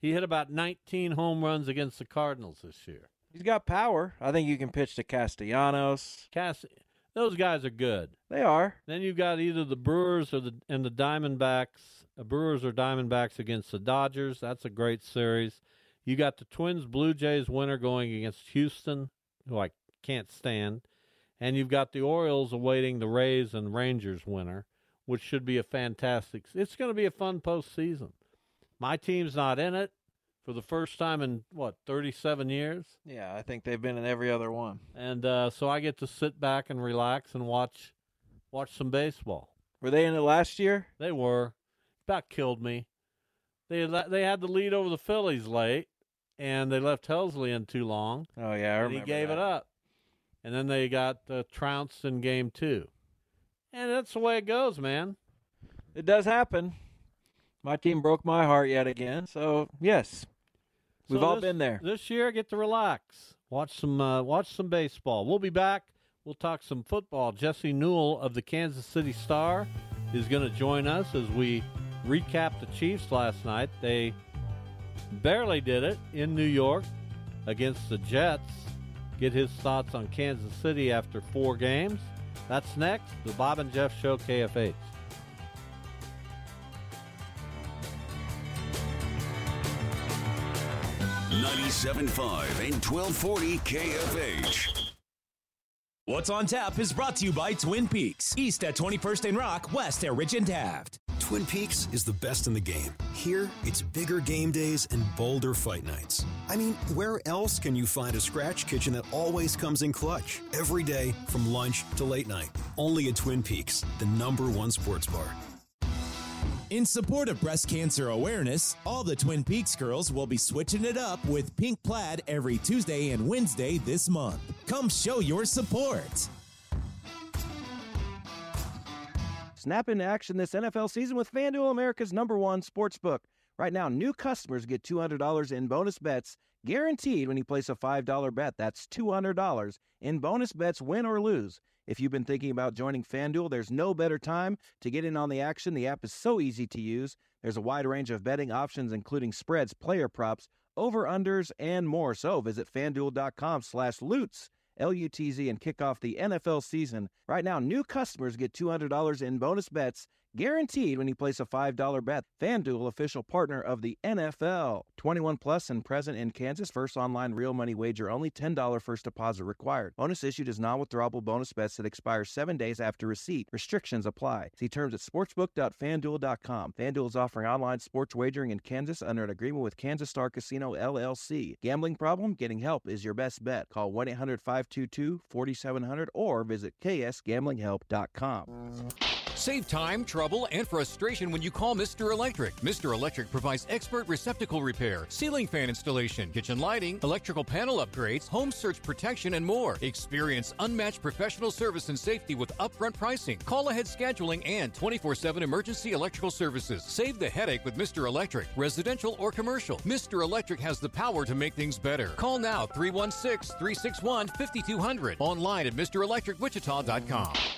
He hit about 19 home runs against the Cardinals this year. he's got power. I think you can pitch to Castellanos. Cass, those guys are good. They are. Then you've got either the Brewers or the and the Diamondbacks. The Brewers or Diamondbacks against the Dodgers. That's a great series. You got the Twins Blue Jays winner going against Houston, who I can't stand, and you've got the Orioles awaiting the Rays and Rangers winner, which should be a fantastic. It's going to be a fun postseason. My team's not in it for the first time in what 37 years. Yeah, I think they've been in every other one. and uh, so I get to sit back and relax and watch watch some baseball. Were they in it last year? They were about killed me. They had, they had the lead over the Phillies late, and they left Helsley in too long. Oh yeah, I and he remember gave it up, and then they got uh, trounced in game two, and that's the way it goes, man. It does happen. My team broke my heart yet again. So yes, we've So all this- been there. This year, get to relax, watch some uh, watch some baseball. We'll be back. We'll talk some football. Jesse Newell of the Kansas City Star is going to join us as we recap the Chiefs last night. They barely did it in New York against the Jets. Get his thoughts on Kansas City after four games. That's next. The Bob and Jeff Show, KFH. 97.5 and 1240 KFH. What's on Tap is brought to you by Twin Peaks, east at 21st and Rock, west at Ridge and Taft. Twin Peaks is the best in the game. Here, it's bigger game days and bolder fight nights. I mean, where else can you find a scratch kitchen that always comes in clutch? Every day, from lunch to late night. Only at Twin Peaks, the number one sports bar. In support of breast cancer awareness, all the Twin Peaks girls will be switching it up with pink plaid every Tuesday and Wednesday this month. Come show your support. Snap into action this NFL season with FanDuel, America's number one sports book. Right now, new customers get $200 in bonus bets guaranteed when you place a $5 bet. That's $200 in bonus bets, win or lose. If you've been thinking about joining FanDuel, there's no better time to get in on the action. The app is so easy to use. There's a wide range of betting options, including spreads, player props, over-unders, and more. So visit FanDuel.com slash Lutz L-U-T-Z, and kick off the NFL season. Right now, new customers get $200 in bonus bets guaranteed when you place a $5 bet. FanDuel, official partner of the NFL. 21 plus and present in Kansas. First online real money wager only. $10 first deposit required. Bonus issued is non-withdrawable bonus bets that expire seven days after receipt. Restrictions apply. See terms at sportsbook.fanduel.com. FanDuel is offering online sports wagering in Kansas under an agreement with Kansas Star Casino LLC. Gambling problem? Getting help is your best bet. Call 1-800-522-4700 or visit ksgamblinghelp.com. Save time, trouble, and frustration when you call Mr. Electric. Mr. Electric provides expert receptacle repair, ceiling fan installation, kitchen lighting, electrical panel upgrades, home surge protection, and more. Experience unmatched professional service and safety with upfront pricing, call ahead scheduling, and 24 7 emergency electrical services. Save the headache with Mr. Electric, residential or commercial. Mr. Electric has the power to make things better. Call now 316 361 5200. Online at MrElectricWichita.com.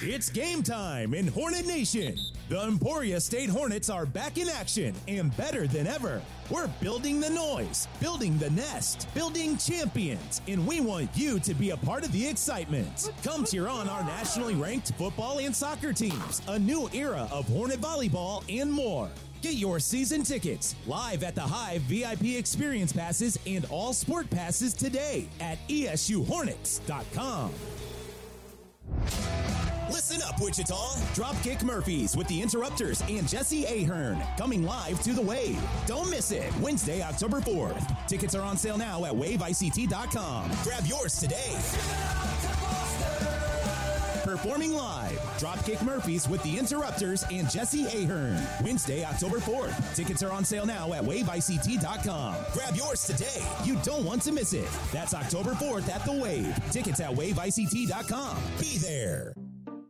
It's game time in Hornet Nation. The Emporia State Hornets are back in action and better than ever. We're building the noise, building the nest, building champions, and we want you to be a part of the excitement. Come cheer on our nationally ranked football and soccer teams, a new era of Hornet volleyball, and more. Get your season tickets live at the Hive VIP experience passes and all sport passes today at ESUHornets.com. Listen up, Wichita. Dropkick Murphys with the Interrupters and Jesse Ahern coming live to the Wave. Don't miss it. Wednesday, October 4th. Tickets are on sale now at waveict.com. Grab yours today. Performing live, Dropkick Murphys with the Interrupters and Jesse Ahern. Wednesday, October 4th. Tickets are on sale now at waveict.com. Grab yours today. You don't want to miss it. That's October 4th at the Wave. Tickets at waveict.com. Be there.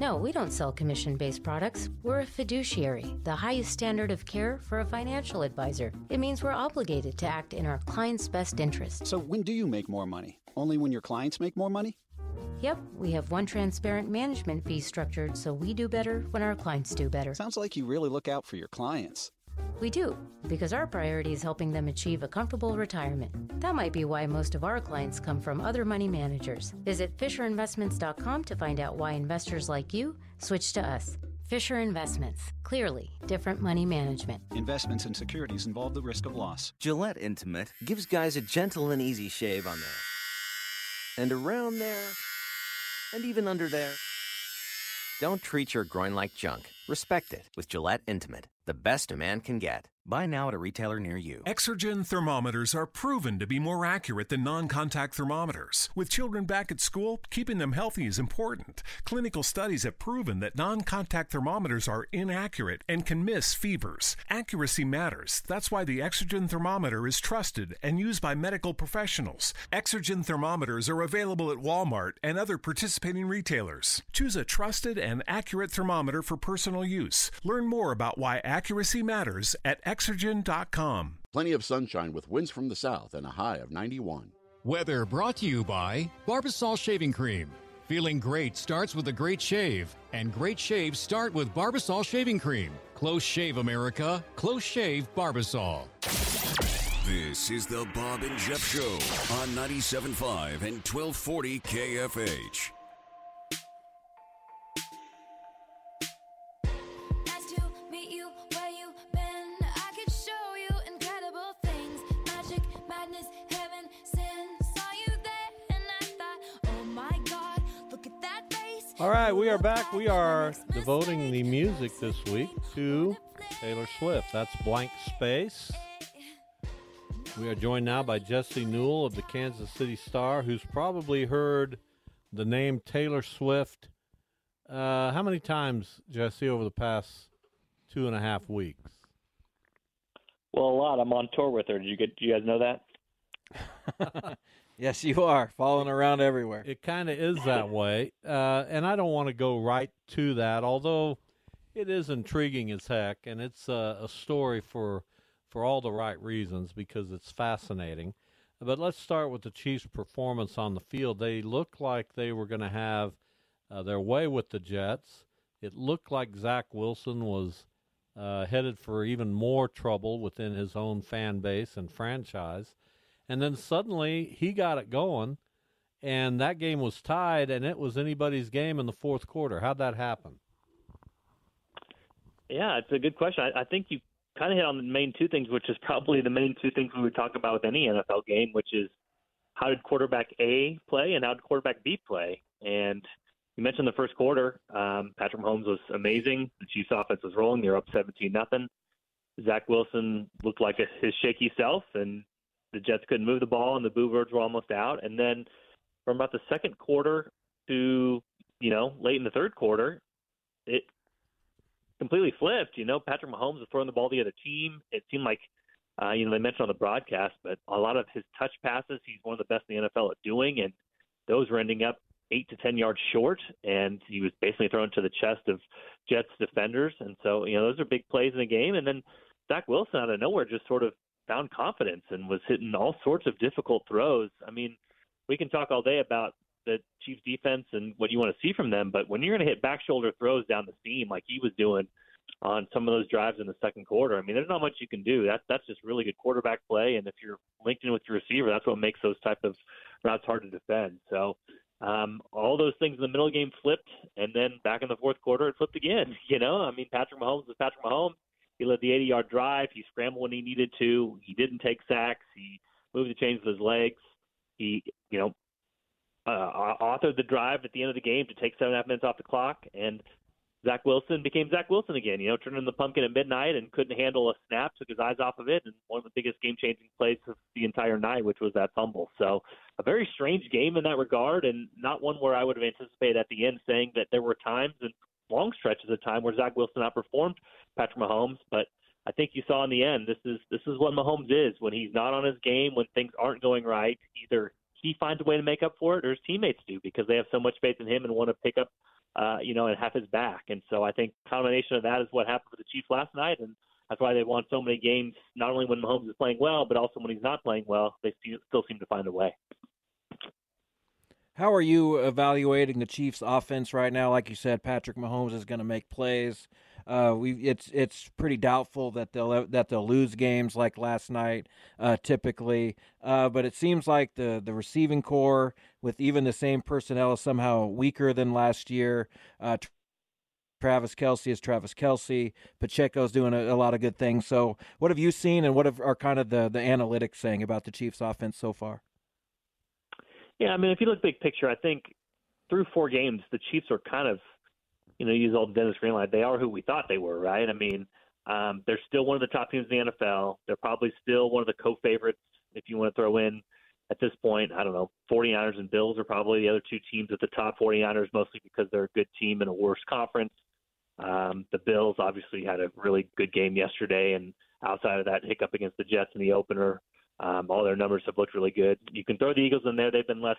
No, we don't sell commission based products. We're a fiduciary, the highest standard of care for a financial advisor. It means we're obligated to act in our clients' best interest. So when do you make more money? Only when your clients make more money? Yep, we have one transparent management fee structured so we do better when our clients do better. Sounds like you really look out for your clients. We do, because our priority is helping them achieve a comfortable retirement. That might be why most of our clients come from other money managers. Visit FisherInvestments.com to find out why investors like you switch to us. Fisher Investments. Clearly, different money management. Investments in securities involve the risk of loss. Gillette Intimate gives guys a gentle and easy shave on there. And around there. And even under there. Don't treat your groin like junk. Respect it with Gillette Intimate, the best a man can get. Buy now at a retailer near you. Exergen thermometers are proven to be more accurate than non contact thermometers. With children back at school, keeping them healthy is important. Clinical studies have proven that non contact thermometers are inaccurate and can miss fevers. Accuracy matters. That's why the Exergen thermometer is trusted and used by medical professionals. Exergen thermometers are available at Walmart and other participating retailers. Choose a trusted and accurate thermometer for personal use. Learn more about why accuracy matters at Exergen.com. Plenty of sunshine with winds from the south and a high of 91. Weather brought to you by Barbasol Shaving Cream. Feeling great starts with a great shave, and great shaves start with Barbasol Shaving Cream. Close shave, America. Close shave Barbasol. This is the Bob and Jeff Show on 97.5 and 1240 KFH. All right, we are back. We are devoting the music this week to Taylor Swift. That's Blank Space. We are joined now by Jesse Newell of the Kansas City Star, who's probably heard the name Taylor Swift. Uh, how many times, Jesse, over the past two and a half weeks? Well, a lot. I'm on tour with her. Did you get? Do you guys know that? [laughs] Yes, you are following around everywhere. It kind of is that way, uh, and I don't want to go right to that. Although it is intriguing as heck, and it's uh, a story for for all the right reasons because it's fascinating. But let's start with the Chiefs' performance on the field. They looked like they were going to have uh, their way with the Jets. It looked like Zach Wilson was uh, headed for even more trouble within his own fan base and franchise. And then suddenly he got it going, and that game was tied, and it was anybody's game in the fourth quarter. How'd that happen? Yeah, it's a good question. I, I think you kind of hit on the main two things, which is probably the main two things we would talk about with any NFL game, which is how did quarterback A play and how did quarterback B play? And you mentioned the first quarter. Um, Patrick Mahomes was amazing. The Chiefs' offense was rolling. They were up 17 nothing. Zach Wilson looked like a, his shaky self, and the Jets couldn't move the ball, and the Boo Birds were almost out. And then from about the second quarter to you know late in the third quarter, it completely flipped. You know, Patrick Mahomes was throwing the ball to the other team. It seemed like, uh, you know, they mentioned on the broadcast, but a lot of his touch passes, he's one of the best in the NFL at doing, and those were ending up eight to ten yards short, and he was basically thrown to the chest of Jets defenders. And so, you know, those are big plays in the game. And then Zach Wilson out of nowhere just sort of found confidence and was hitting all sorts of difficult throws. I mean, we can talk all day about the Chiefs defense and what you want to see from them, but when you're going to hit back shoulder throws down the seam like he was doing on some of those drives in the second quarter, I mean, there's not much you can do. That's that's just really good quarterback play, and if you're linked in with your receiver, that's what makes those type of routes hard to defend. So um, all those things in the middle game flipped, and then back in the fourth quarter, it flipped again. [laughs] You know, I mean, Patrick Mahomes was Patrick Mahomes. He led the 80-yard drive. He scrambled when he needed to. He didn't take sacks. He moved the chains with his legs. He, you know, uh, authored the drive at the end of the game to take seven and a half minutes off the clock, and Zach Wilson became Zach Wilson again. You know, turned in the pumpkin at midnight and couldn't handle a snap, took his eyes off of it, and one of the biggest game-changing plays of the entire night, which was that fumble. So a very strange game in that regard, and not one where I would have anticipated at the end saying that there were times and long stretches of time where Zach Wilson outperformed Patrick Mahomes, but I think you saw in the end this is this is what Mahomes is when he's not on his game when things aren't going right. Either he finds a way to make up for it, or his teammates do because they have so much faith in him and want to pick up, uh, you know, and have his back. And so I think combination of that is what happened for the Chiefs last night, and that's why they won so many games. Not only when Mahomes is playing well, but also when he's not playing well, they still seem to find a way. How are you evaluating the Chiefs' offense right now? Like you said, Patrick Mahomes is going to make plays. Uh, we it's it's pretty doubtful that they'll that they'll lose games like last night, uh, typically. Uh, but it seems like the the receiving corps with even the same personnel is somehow weaker than last year. Uh, Travis Kelce is Travis Kelce. Pacheco's doing a, a, lot of good things. So, what have you seen, and what have, are kind of the the analytics saying about the Chiefs' offense so far? Yeah, I mean, if you look big picture, I think through four games, the Chiefs are kind of you know, use old Dennis Greenlight, they are who we thought they were, right? I mean, um, they're still one of the top teams in the NFL. They're probably still one of the co-favorites if you want to throw in at this point. I don't know, 49ers and Bills are probably the other two teams at the top. 49ers mostly because they're a good team in a worse conference. Um, the Bills obviously had a really good game yesterday, and outside of that hiccup against the Jets in the opener, um, all their numbers have looked really good. You can throw the Eagles in there; they've been less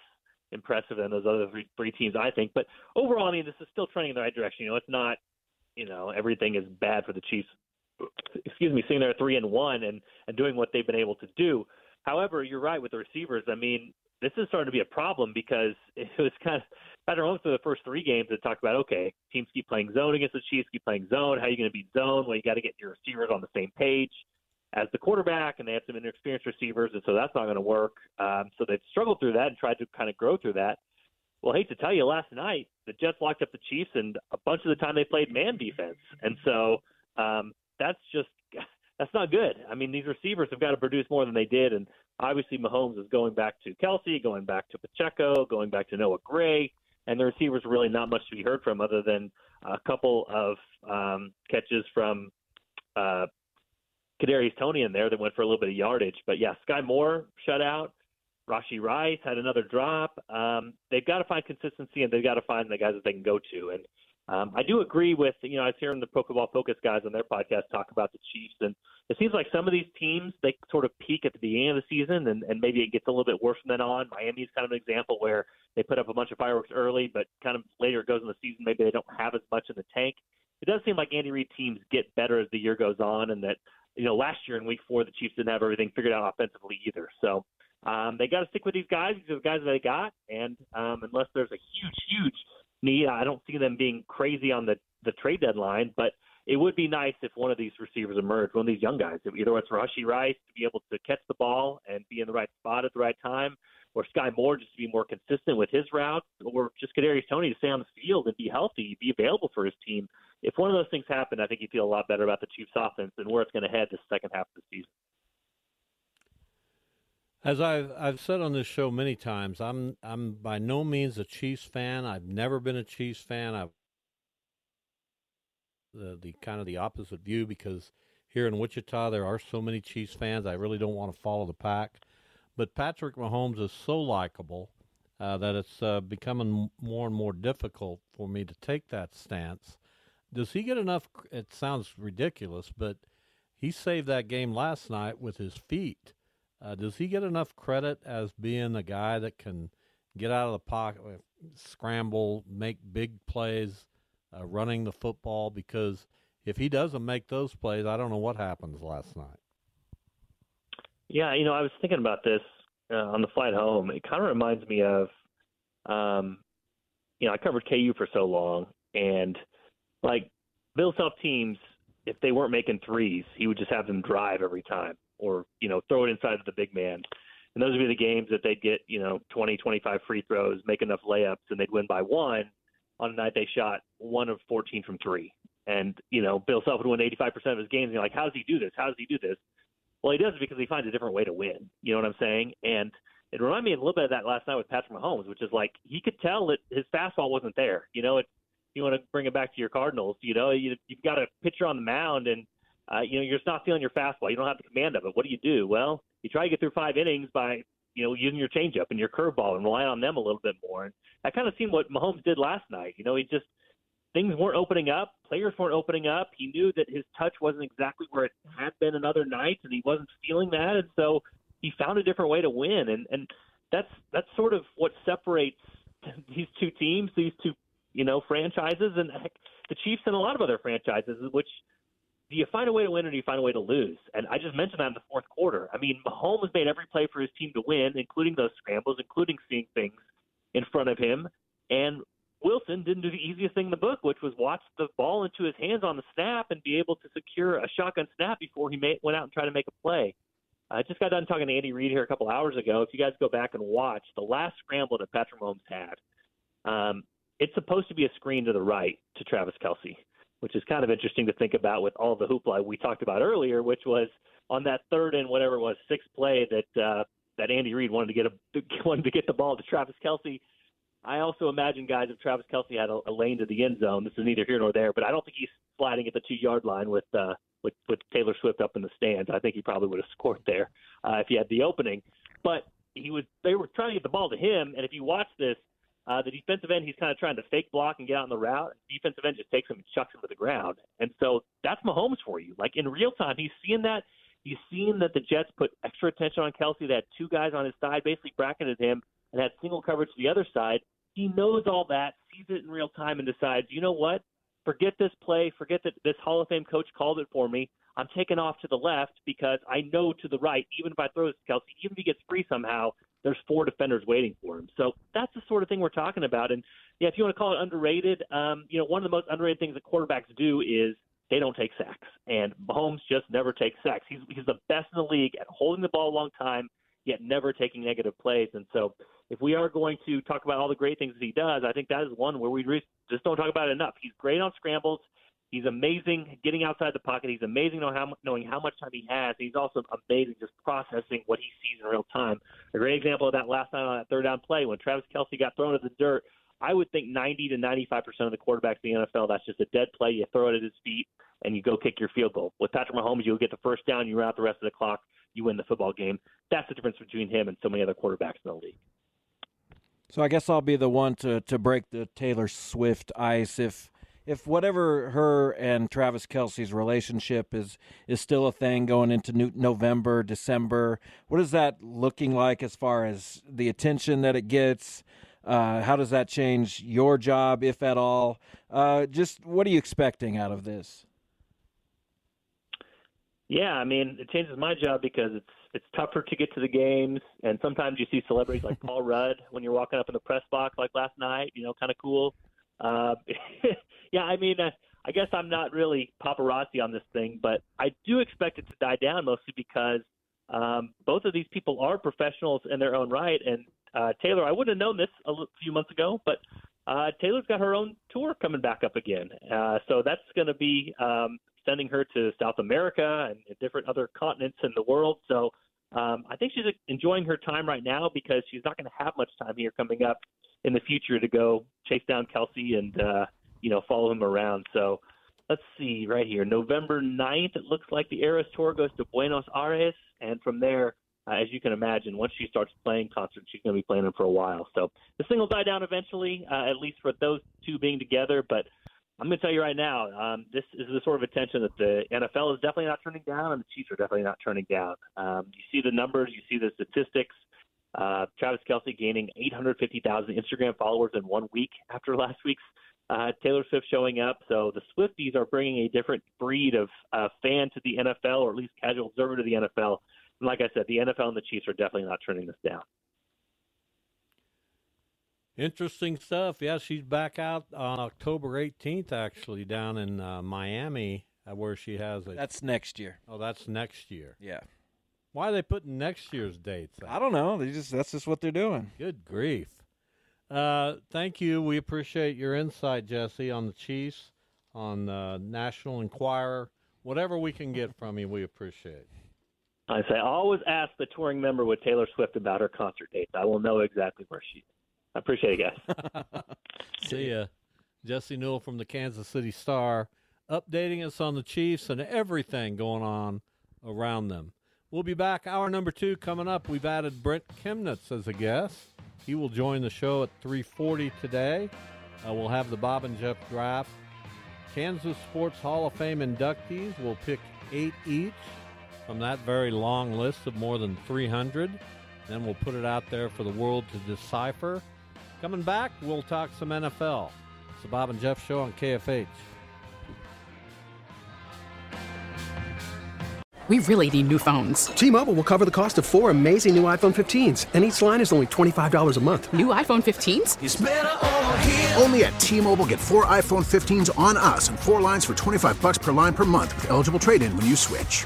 impressive than those other three, three teams, I think. But overall, I mean, this is still trending in the right direction. You know, it's not, you know, everything is bad for the Chiefs. Excuse me, sitting there three and one and and doing what they've been able to do. However, you're right with the receivers. I mean, this is starting to be a problem because [laughs] it was kind of Patrick Mahomes for the first three games that talked about okay, teams keep playing zone against the Chiefs, keep playing zone. How are you going to beat zone? Well, you got to get your receivers on the same page as the quarterback, and they have some inexperienced receivers, and so that's not going to work. Um, so they've struggled through that and tried to kind of grow through that. Well, I hate to tell you, last night the Jets locked up the Chiefs, and a bunch of the time they played man defense, and so um, that's just [laughs] that's not good. I mean, these receivers have got to produce more than they did, and obviously Mahomes is going back to Kelce, going back to Pacheco, going back to Noah Gray, and the receivers really not much to be heard from other than a couple of um, catches from uh, Kadarius Toney in there that went for a little bit of yardage. But yeah, Skyy Moore shut out. Rashee Rice had another drop. Um, they've got to find consistency and they've got to find the guys that they can go to. And um, I do agree with you know I was hearing the Pro Football Focus guys on their podcast talk about the Chiefs, and it seems like some of these teams they sort of peak at the beginning of the season, and, and maybe it gets a little bit worse from then on. Miami's kind of an example where they put up a bunch of fireworks early, but kind of later it goes in the season, maybe they don't have as much in the tank. It does seem like Andy Reid teams get better as the year goes on, and that you know, last year in week four, the Chiefs didn't have everything figured out offensively either. So um, they got to stick with these guys. These are the guys that they got. And um, unless there's a huge, huge need, I don't see them being crazy on the, the trade deadline. But it would be nice if one of these receivers emerged, one of these young guys, either it's Rashee Rice to be able to catch the ball and be in the right spot at the right time, or Skyy Moore just to be more consistent with his routes, or just Kadarius Toney to stay on the field and be healthy, be available for his team if one of those things happen, I think you feel a lot better about the Chiefs' offense and where it's going to head the second half of the season. As I've I've said on this show many times, I'm I'm by no means a Chiefs fan. I've never been a Chiefs fan. I've the the kind of the opposite view because here in Wichita there are so many Chiefs fans. I really don't want to follow the pack, but Patrick Mahomes is so likable uh, that it's uh, becoming more and more difficult for me to take that stance. Does he get enough? It sounds ridiculous, but he saved that game last night with his feet. Uh, does he get enough credit as being a guy that can get out of the pocket, scramble, make big plays, uh, running the football? Because if he doesn't make those plays, I don't know what happens last night. Yeah, you know, I was thinking about this uh, on the flight home. It kind of reminds me of, um, you know, I covered KU for so long, and like Bill Self teams, if they weren't making threes, he would just have them drive every time or you know throw it inside of the big man. And those would be the games that they'd get you know 20, 25 free throws, make enough layups, and they'd win by one. On a night they shot one of 14 from three, and you know Bill Self would win 85% of his games. And you're like, how does he do this? How does he do this? Well, he does it because he finds a different way to win. You know what I'm saying? And it reminded me a little bit of that last night with Patrick Mahomes, which is like he could tell that his fastball wasn't there. You know, it, you want to bring it back to your Cardinals. You know, you, you've got a pitcher on the mound, and uh, you know, you're just not feeling your fastball. You don't have the command of it. What do you do? Well, you try to get through five innings by, you know, using your changeup and your curveball and relying on them a little bit more. And I kind of seen what Mahomes did last night. You know, he just things weren't opening up, players weren't opening up. He knew that his touch wasn't exactly where it had been in other nights, and he wasn't feeling that, and so he found a different way to win. And and that's that's sort of what separates [laughs] these two teams, these two you know franchises, and heck, the Chiefs and a lot of other franchises, which do you find a way to win or do you find a way to lose? And I just mentioned that in the fourth quarter. I mean, Mahomes made every play for his team to win, including those scrambles, including seeing things in front of him. And Wilson didn't do the easiest thing in the book, which was watch the ball into his hands on the snap and be able to secure a shotgun snap before he made, went out and tried to make a play. I just got done talking to Andy Reid here a couple hours ago. If you guys go back and watch the last scramble that Patrick Mahomes had, um, it's supposed to be a screen to the right to Travis Kelce which is kind of interesting to think about with all the hoopla we talked about earlier, which was on that third and whatever it was sixth play that uh, that Andy Reid wanted to get a [laughs] wanted to get the ball to Travis Kelce. I also imagine, guys, if Travis Kelce had a, a lane to the end zone, this is neither here nor there, but I don't think he's sliding at the two yard line with uh, with with Taylor Swift up in the stands. I think he probably would have scored there uh, if he had the opening. But he was they were trying to get the ball to him, and if you watch this, uh, the defensive end, he's kind of trying to fake block and get out on the route. The Defensive end just takes him and chucks him to the ground. And so that's Mahomes for you. Like in real time, he's seeing that. He's seeing that the Jets put extra attention on Kelce. They had two guys on his side, basically bracketed him, and had single coverage to the other side. He knows all that, sees it in real time, and decides, you know what? Forget this play. Forget that this Hall of Fame coach called it for me. I'm taking off to the left because I know to the right, even if I throw this to Kelce, even if he gets free somehow, there's four defenders waiting for him. So that's the sort of thing we're talking about. And yeah, if you want to call it underrated, um, you know, one of the most underrated things that quarterbacks do is they don't take sacks. And Mahomes just never takes sacks. He's he's the best in the league at holding the ball a long time, yet never taking negative plays. And so if we are going to talk about all the great things that he does, I think that is one where we just don't talk about it enough. He's great on scrambles. He's amazing getting outside the pocket. He's amazing knowing how, knowing how much time he has. He's also amazing just processing what he sees in real time. A great example of that last night on that third down play when Travis Kelce got thrown to the dirt. I would think 90 to 95 percent of the quarterbacks in the NFL, that's just a dead play. You throw it at his feet and you go kick your field goal. With Patrick Mahomes, you'll get the first down, you run out the rest of the clock, you win the football game. That's the difference between him and so many other quarterbacks in the league. So I guess I'll be the one to to break the Taylor Swift ice if if whatever her and Travis Kelce's relationship is is still a thing going into new, November, December, what is that looking like as far as the attention that it gets? Uh, how does that change your job, if at all? Uh, just what are you expecting out of this? Yeah, I mean, it changes my job because it's it's tougher to get to the games, and sometimes you see celebrities like [laughs] Paul Rudd when you're walking up in the press box, like last night. You know, kind of cool. Uh, [laughs] yeah, I mean, uh, I guess I'm not really paparazzi on this thing, but I do expect it to die down mostly because um, both of these people are professionals in their own right. And uh, Taylor, I wouldn't have known this a few months ago, but uh, Taylor's got her own tour coming back up again. Uh, so that's going to be um, sending her to South America and different other continents in the world. So um, I think she's enjoying her time right now because she's not going to have much time here coming up in the future to go chase down Kelce and uh, you know follow him around. So let's see right here, November 9th. It looks like the Eras Tour goes to Buenos Aires, and from there. Uh, as you can imagine, once she starts playing concerts, she's going to be playing them for a while. So the thing will die down eventually, uh, at least for those two being together. But I'm going to tell you right now, um, this is the sort of attention that the NFL is definitely not turning down, and the Chiefs are definitely not turning down. Um, you see the numbers, you see the statistics. Uh, Travis Kelce gaining 850,000 Instagram followers in one week after [laughs] last week's uh, Taylor Swift showing up. So the Swifties are bringing a different breed of uh, fan to the NFL, or at least casual observer to the NFL. And like I said, the NFL and the Chiefs are definitely not turning this down. Interesting stuff. Yeah, she's back out on October 18th, actually, down in uh, Miami, uh, where she has a. That's next year. Oh, that's next year. Yeah. Why are they putting next year's dates? I don't know. They just that's just what they're doing. Good grief. Uh, thank you. We appreciate your insight, Jesse, on the Chiefs, on uh, National Enquirer. Whatever we can get from you, we appreciate. I say I always ask the touring member with Taylor Swift about her concert dates. I will know exactly where she is. I appreciate it, guys. [laughs] See ya. Jesse Newell from the Kansas City Star, updating us on the Chiefs and everything going on around them. We'll be back. Hour number two coming up. We've added Brent Kemnitz as a guest. He will join the show at 3:40 today. Uh, we'll have the Bob and Jeff draft. Kansas Sports Hall of Fame inductees. We'll pick eight each from that very long list of more than 300. Then we'll put it out there for the world to decipher. Coming back, we'll talk some NFL. It's the Bob and Jeff Show on KFH. We really need new phones. T-Mobile will cover the cost of four amazing new iPhone 15s, and each line is only $25 a month. New iPhone 15s? It's over here. Only at T-Mobile get four iPhone 15s on us and four lines for 25 bucks per line per month with eligible trade-in when you switch.